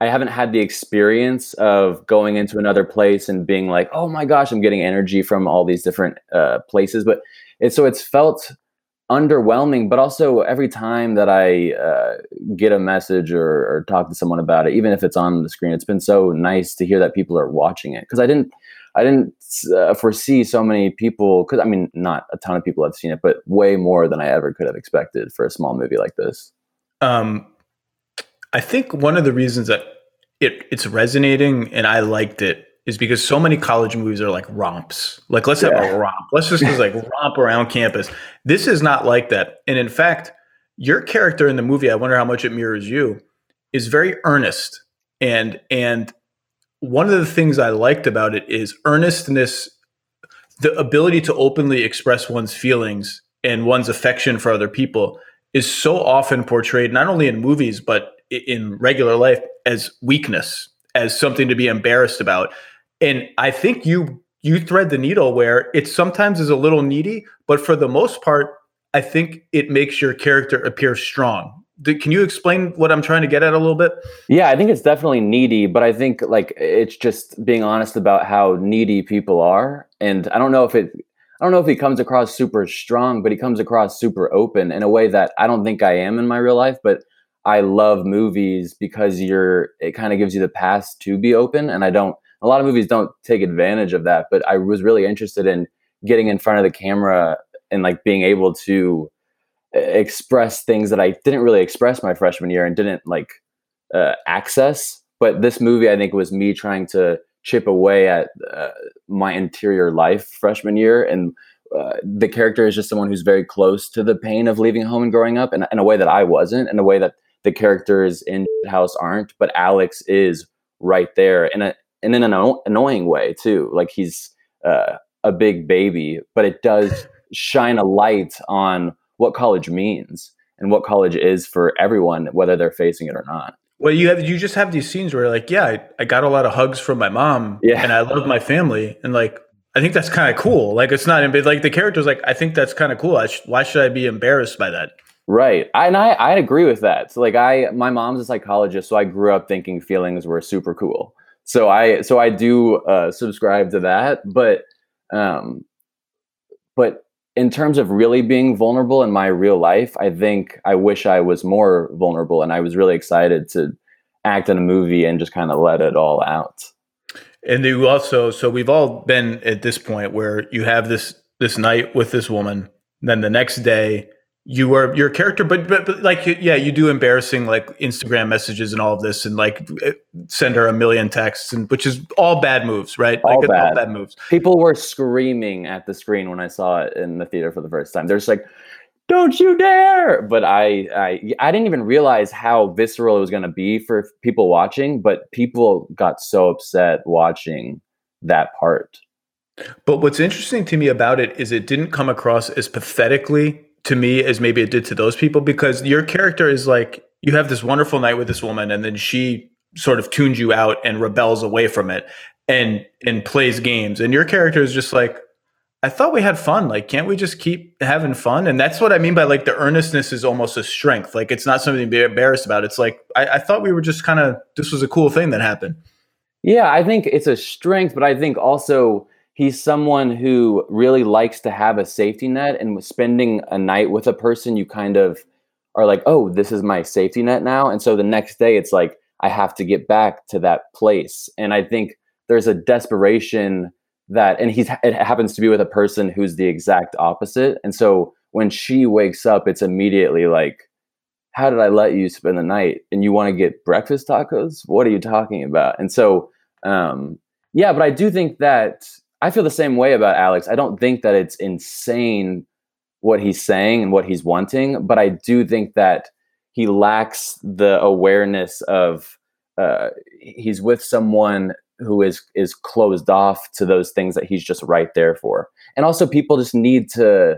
[SPEAKER 5] I haven't had the experience of going into another place and being like, "Oh my gosh, I'm getting energy from all these different uh, places." But it's so it's felt underwhelming, but also every time that I uh, get a message or, or talk to someone about it, even if it's on the screen, it's been so nice to hear that people are watching it because I didn't, I didn't uh, foresee so many people. Because I mean, not a ton of people have seen it, but way more than I ever could have expected for a small movie like this.
[SPEAKER 1] Um, I think one of the reasons that it it's resonating and I liked it is because so many college movies are like romps. Like let's have a romp. Let's just like romp around campus. This is not like that. And in fact, your character in the movie, I wonder how much it mirrors you, is very earnest. And and one of the things I liked about it is earnestness, the ability to openly express one's feelings and one's affection for other people is so often portrayed not only in movies but in regular life as weakness as something to be embarrassed about and i think you you thread the needle where it sometimes is a little needy but for the most part i think it makes your character appear strong can you explain what I'm trying to get at a little bit?
[SPEAKER 5] Yeah, I think it's definitely needy, but I think like it's just being honest about how needy people are. And I don't know if it I don't know if he comes across super strong, but he comes across super open in a way that I don't think I am in my real life, but I love movies because you're it kind of gives you the pass to be open and I don't a lot of movies don't take advantage of that, but I was really interested in getting in front of the camera and like being able to express things that I didn't really express my freshman year and didn't like uh, access. But this movie, I think, was me trying to chip away at uh, my interior life freshman year. And uh, the character is just someone who's very close to the pain of leaving home and growing up in, in a way that I wasn't, in a way that the characters in House aren't. But Alex is right there in a and in an annoying way too. Like he's uh, a big baby, but it does shine a light on what college means and what college is for everyone, whether they're facing it or not.
[SPEAKER 1] Well, you have you just have these scenes where like, yeah, I, I got a lot of hugs from my mom,
[SPEAKER 5] Yeah.
[SPEAKER 1] and I love my family, and like, I think that's kind of cool. Like, it's not, like the characters, like, I think that's kind of cool. I sh- why should I be embarrassed by that?
[SPEAKER 5] Right. I, and I, I agree with that. So like I, my mom's a psychologist, so I grew up thinking feelings were super cool. So I, so I do uh, subscribe to that. But, um, but in terms of really being vulnerable in my real life, I think I wish I was more vulnerable, and I was really excited to act in a movie and just kind of let it all out.
[SPEAKER 1] And you also, so we've all been at this point where you have this this night with this woman, then the next day you are your character, but but, but like yeah, you do embarrassing like Instagram messages and all of this, and like eh, send her a million texts, and which is all bad moves, right?
[SPEAKER 5] All
[SPEAKER 1] like it's all
[SPEAKER 5] bad.
[SPEAKER 1] bad moves.
[SPEAKER 5] People were screaming at the screen when I saw it in the theater for the first time. They're just like, "Don't you dare!" But I, I, I didn't even realize how visceral it was going to be for people watching. But people got so upset watching that part.
[SPEAKER 1] But what's interesting to me about it is it didn't come across as pathetically to me as maybe it did to those people because your character is like you have this wonderful night with this woman and then she sort of tunes you out and rebels away from it and and plays games. And your character is just like I thought we had fun. Like can't we just keep having fun? And that's what I mean by like the earnestness is almost a strength. Like it's not something to be embarrassed about. It's like I, I thought we were just kind of this was a cool thing that happened.
[SPEAKER 5] Yeah, I think it's a strength, but I think also he's someone who really likes to have a safety net and spending a night with a person you kind of are like oh this is my safety net now. And so the next day it's like i have to get back to that place. And i think there's a desperation that and he's it happens to be with a person who's the exact opposite. And so when she wakes up it's immediately like how did i let you spend the night? And you want to get breakfast tacos? What are you talking about? And so um yeah but i do think that I feel the same way about Alex. I don't think that it's insane what he's saying and what he's wanting, but I do think that he lacks the awareness of uh, he's with someone who is is closed off to those things that he's just right there for. And also, people just need to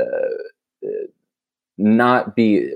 [SPEAKER 5] uh, not be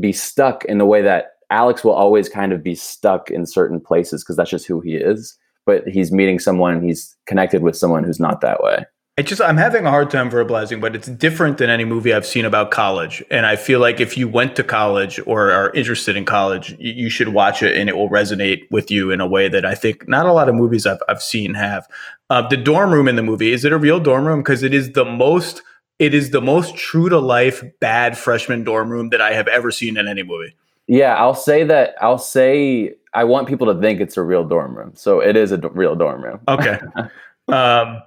[SPEAKER 5] be stuck in the way that Alex will always kind of be stuck in certain places because that's just who he is but he's meeting someone and he's connected with someone who's not that way.
[SPEAKER 1] I just I'm having a hard time verbalizing, but it's different than any movie I've seen about college. And I feel like if you went to college or are interested in college, you, you should watch it and it will resonate with you in a way that I think not a lot of movies I've I've seen have. Uh, the dorm room in the movie is it a real dorm room? Because it is the most it is the most true to life bad freshman dorm room that I have ever seen in any movie.
[SPEAKER 5] Yeah, I'll say that. I'll say I want people to think it's a real dorm room, so it is a d- real dorm room.
[SPEAKER 1] Okay. um,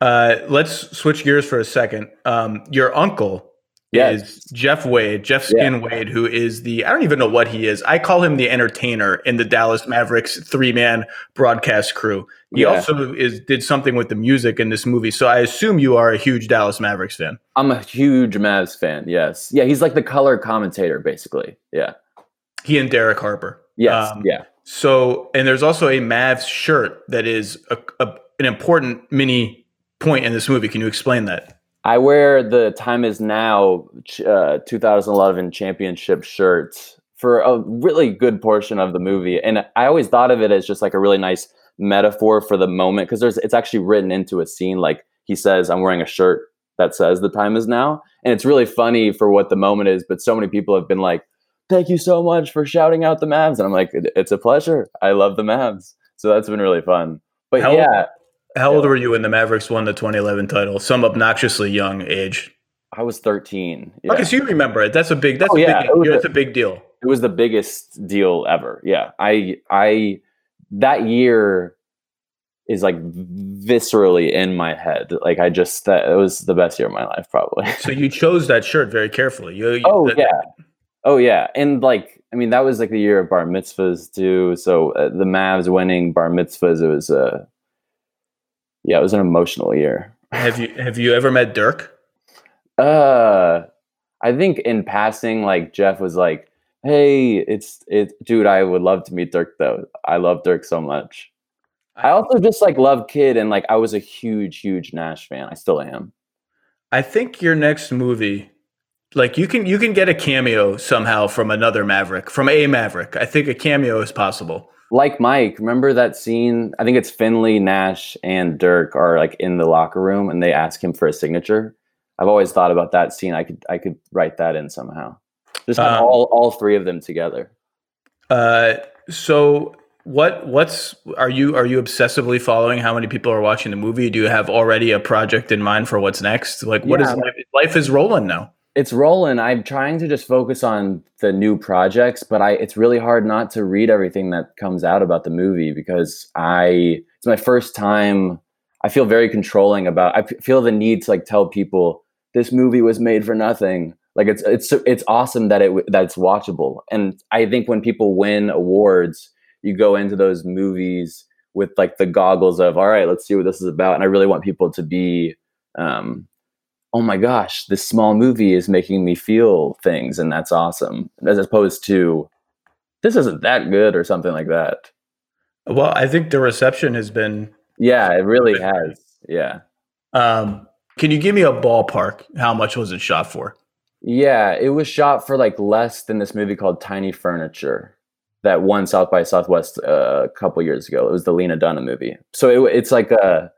[SPEAKER 1] uh, let's switch gears for a second. Um, your uncle
[SPEAKER 5] Yes.
[SPEAKER 1] is Jeff Wade, Jeff Skin Wade, who is the I don't even know what he is. I call him the entertainer in the Dallas Mavericks three man broadcast crew. He
[SPEAKER 5] Yeah.
[SPEAKER 1] also is did something with the music in this movie. So I assume you are a huge Dallas Mavericks fan.
[SPEAKER 5] I'm a huge Mavs fan. Yes, yeah, he's like the color commentator, basically. Yeah,
[SPEAKER 1] He and Derek Harper.
[SPEAKER 5] yes,
[SPEAKER 1] Um,
[SPEAKER 5] yeah.
[SPEAKER 1] So, and there's also a Mavs shirt that is a, a, an important mini point in this movie. Can you explain that?
[SPEAKER 5] I wear the Time Is Now uh, 2011 championship shirt for a really good portion of the movie, and I always thought of it as just like a really nice metaphor for the moment because there's it's actually written into a scene. Like he says, "I'm wearing a shirt that says the time is now," and it's really funny for what the moment is. But so many people have been like, thank you so much for shouting out the Mavs. And I'm like, it's a pleasure. I love the Mavs. So that's been really fun. But
[SPEAKER 1] How-
[SPEAKER 5] yeah,
[SPEAKER 1] How old were you when the Mavericks won the 2011 title? Some obnoxiously young age.
[SPEAKER 5] I was 13. Yeah.
[SPEAKER 1] Okay, so you remember it. That's a big. That's
[SPEAKER 5] Oh,
[SPEAKER 1] a
[SPEAKER 5] yeah,
[SPEAKER 1] big.
[SPEAKER 5] it
[SPEAKER 1] That's
[SPEAKER 5] a-
[SPEAKER 1] a big deal.
[SPEAKER 5] it was the biggest deal ever. Yeah. I, I, that year is like viscerally in my head. Like I just, that it was the best year of my life, probably.
[SPEAKER 1] So you chose that shirt very carefully. You,
[SPEAKER 5] Oh
[SPEAKER 1] that-
[SPEAKER 5] yeah, oh yeah, and like I mean that was like the year of bar mitzvahs too. So uh, the Mavs winning bar mitzvahs, it was uh, yeah, it was an emotional year.
[SPEAKER 1] Have you have you ever met Dirk?
[SPEAKER 5] Uh, I think in passing, like Jeff was like, "Hey, it's it, dude. I would love to meet Dirk though. I love Dirk so much. I also just like love Kidd, and like I was a huge, huge Nash fan. I still am.
[SPEAKER 1] I think your next movie, like you can you can get a cameo somehow from another Maverick, from a Maverick. I think a cameo is possible.
[SPEAKER 5] like Mike, remember that scene? I think it's Finley, Nash, and Dirk are like in the locker room and they ask him for a signature. I've always thought about that scene. I could I could write that in somehow. Just
[SPEAKER 1] Um,
[SPEAKER 5] all, all three of them together.
[SPEAKER 1] Uh, so what what's are you are you obsessively following how many people are watching the movie? Do you have already a project in mind for what's next? Like what is
[SPEAKER 5] Yeah.
[SPEAKER 1] life, life is rolling now?
[SPEAKER 5] It's rolling. I'm trying to just focus on the new projects, but I it's really hard not to read everything that comes out about the movie because I it's my first time. I feel very controlling about. I feel the need to like tell people this movie was made for nothing. Like it's it's it's awesome that it that it's watchable, and I think when people win awards, you go into those movies with like the goggles of all right, let's see what this is about, and I really want people to be. Um, oh my gosh, this small movie is making me feel things, and that's awesome. As opposed to this isn't that good or something like that.
[SPEAKER 1] Well, I think the reception has been.
[SPEAKER 5] Yeah, it really has. Yeah.
[SPEAKER 1] Um, can you give me a ballpark? How much was it shot for?
[SPEAKER 5] Yeah, it was shot for like less than this movie called Tiny Furniture that won South by Southwest uh, a couple years ago. It was the Lena Dunham movie. So it, it's like a,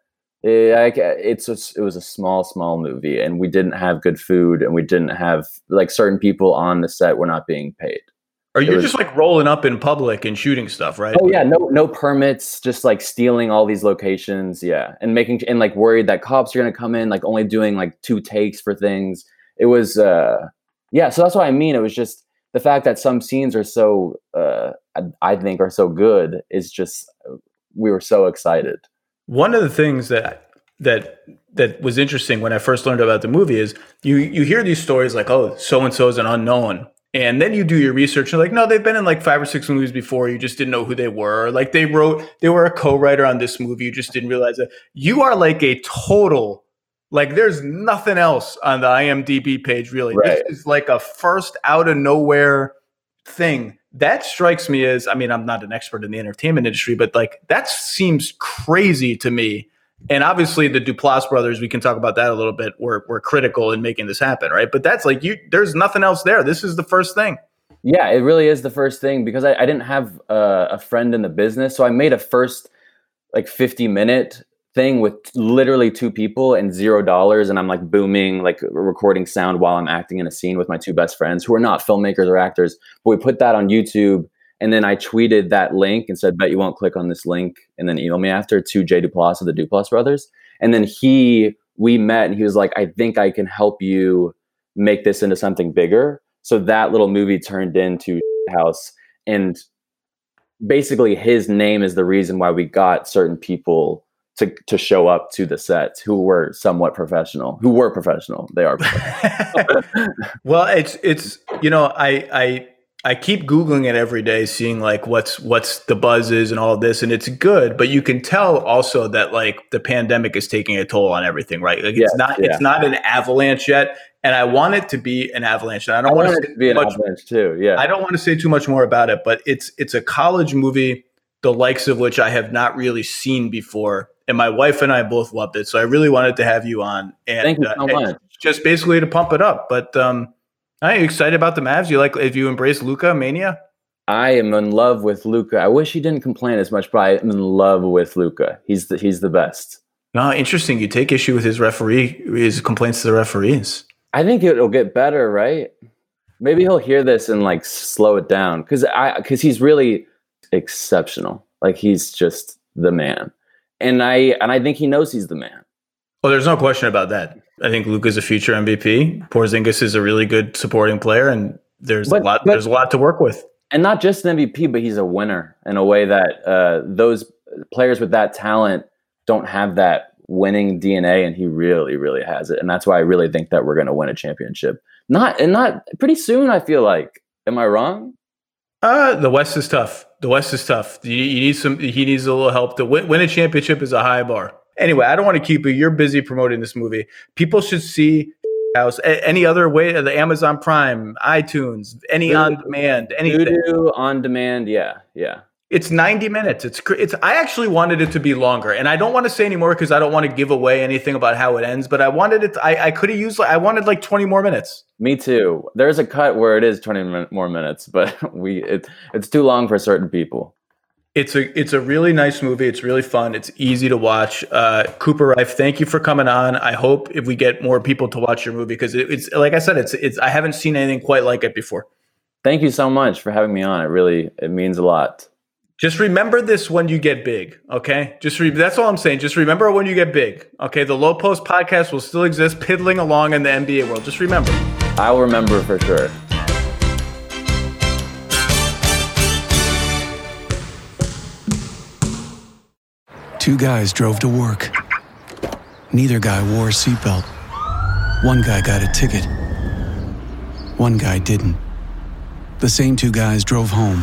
[SPEAKER 5] it, like, it's a, it was a small, small movie, and we didn't have good food, and we didn't have like certain people on the set were not being paid.
[SPEAKER 1] Or you're
[SPEAKER 5] was-
[SPEAKER 1] just like rolling up in public and shooting stuff, right?
[SPEAKER 5] Oh yeah, no no permits, just like stealing all these locations, yeah, and making and like worried that cops are gonna come in, like only doing like two takes for things. It was, uh yeah, so that's what I mean. It was just the fact that some scenes are so, uh I, I think, are so good is just we were so excited.
[SPEAKER 1] One of the things that that that was interesting when I first learned about the movie is you you hear these stories like, oh, so and so is an unknown. And then you do your research and like, no, they've been in like five or six movies before. You just didn't know who they were. Like they wrote, they were a co-writer on this movie. You just didn't realize it. You are like a total, like there's nothing else on the IMDb page really.
[SPEAKER 5] Right.
[SPEAKER 1] This is like a first out of nowhere thing. That strikes me as, I mean, I'm not an expert in the entertainment industry, but like that seems crazy to me. And obviously, the Duplass brothers, we can talk about that a little bit. Were were critical in making this happen, right? But that's like you. There's nothing else there. This is the first thing.
[SPEAKER 5] Yeah, it really is the first thing because I, I didn't have uh, a friend in the business, so I made a first like 50 minute thing with literally two people and zero dollars, and I'm like booming, like recording sound while I'm acting in a scene with my two best friends who are not filmmakers or actors. But we put that on YouTube, and then I tweeted that link and said, "Bet you won't click on this link," and then email me after to Jay Duplass of the Duplass brothers, and then he we met and he was like, "I think I can help you make this into something bigger." So that little movie turned into House, and basically his name is the reason why we got certain people to to show up to the sets who were somewhat professional, who were professional. They are. professional.
[SPEAKER 1] well, it's it's you know I I I keep googling it every day, seeing like what's what's the buzz is and all this, and it's good. But you can tell also that like the pandemic is taking a toll on everything, right? Like
[SPEAKER 5] Yes,
[SPEAKER 1] it's not
[SPEAKER 5] yeah.
[SPEAKER 1] it's not an avalanche yet, and I want it to be an avalanche. And I
[SPEAKER 5] I
[SPEAKER 1] don't want
[SPEAKER 5] wanted
[SPEAKER 1] to
[SPEAKER 5] it to be an
[SPEAKER 1] much
[SPEAKER 5] avalanche too. Yeah.
[SPEAKER 1] I don't want to say too much more about it, but it's it's a college movie, the likes of which I have not really seen before, and my wife and I both loved it. So I really wanted to have you on, and
[SPEAKER 5] Thank you
[SPEAKER 1] uh,
[SPEAKER 5] so
[SPEAKER 1] and
[SPEAKER 5] much.
[SPEAKER 1] just basically to pump it up. But um, are you excited about the Mavs? You like if you embrace Luka mania?
[SPEAKER 5] I am in love with Luka. I wish he didn't complain as much, but I am in love with Luka. He's the he's the best.
[SPEAKER 1] No, interesting. You take issue with his referee, his complaints to the referees.
[SPEAKER 5] I think it'll get better, right? Maybe he'll hear this and like slow it down because I because he's really exceptional. Like he's just the man, and I and I think he knows he's the man.
[SPEAKER 1] Well, there's no question about that. I think Luka's a future MVP. Porzingis is a really good supporting player, and there's
[SPEAKER 5] But-
[SPEAKER 1] a lot.
[SPEAKER 5] but-
[SPEAKER 1] there's a lot to work with.
[SPEAKER 5] and not just an MVP, but he's a winner in a way that uh, those players with that talent don't have that winning DNA, and he really, really has it. And that's why I really think that we're going to win a championship. Not and not pretty soon. I feel like. Am I wrong?
[SPEAKER 1] Uh, the West is tough. The West is tough. You, you need some. He needs a little help to win, win a championship. Is a high bar. Anyway, I don't want to keep you. You're busy promoting this movie. People should see House. A- any other way? Uh, the Amazon Prime, iTunes, any
[SPEAKER 5] Vudu.
[SPEAKER 1] on demand, anything.
[SPEAKER 5] Vudu on demand. Yeah, yeah.
[SPEAKER 1] It's 90 minutes. It's it's. I actually wanted it to be longer, and I don't want to say anymore because I don't want to give away anything about how it ends. But I wanted it. I I could have used. like I wanted like 20 more minutes.
[SPEAKER 5] Me too. There's a cut where it is 20 min- more minutes, but we it, it's too long for certain people.
[SPEAKER 1] It's a it's a really nice movie. It's really fun. It's easy to watch. Uh, Cooper Raiff, thank you for coming on. I hope if we get more people to watch your movie because it, it's like I said, it's it's I haven't seen anything quite like it before.
[SPEAKER 5] Thank you so much for having me on. It really it means a lot.
[SPEAKER 1] Just remember this when you get big, okay? Just re- that's all I'm saying. Just remember when you get big, okay? The Low Post podcast will still exist, piddling along in the NBA world. Just remember.
[SPEAKER 5] I'll remember for sure.
[SPEAKER 4] Two guys drove to work. Neither guy wore a seatbelt. One guy got a ticket. One guy didn't. The same two guys drove home.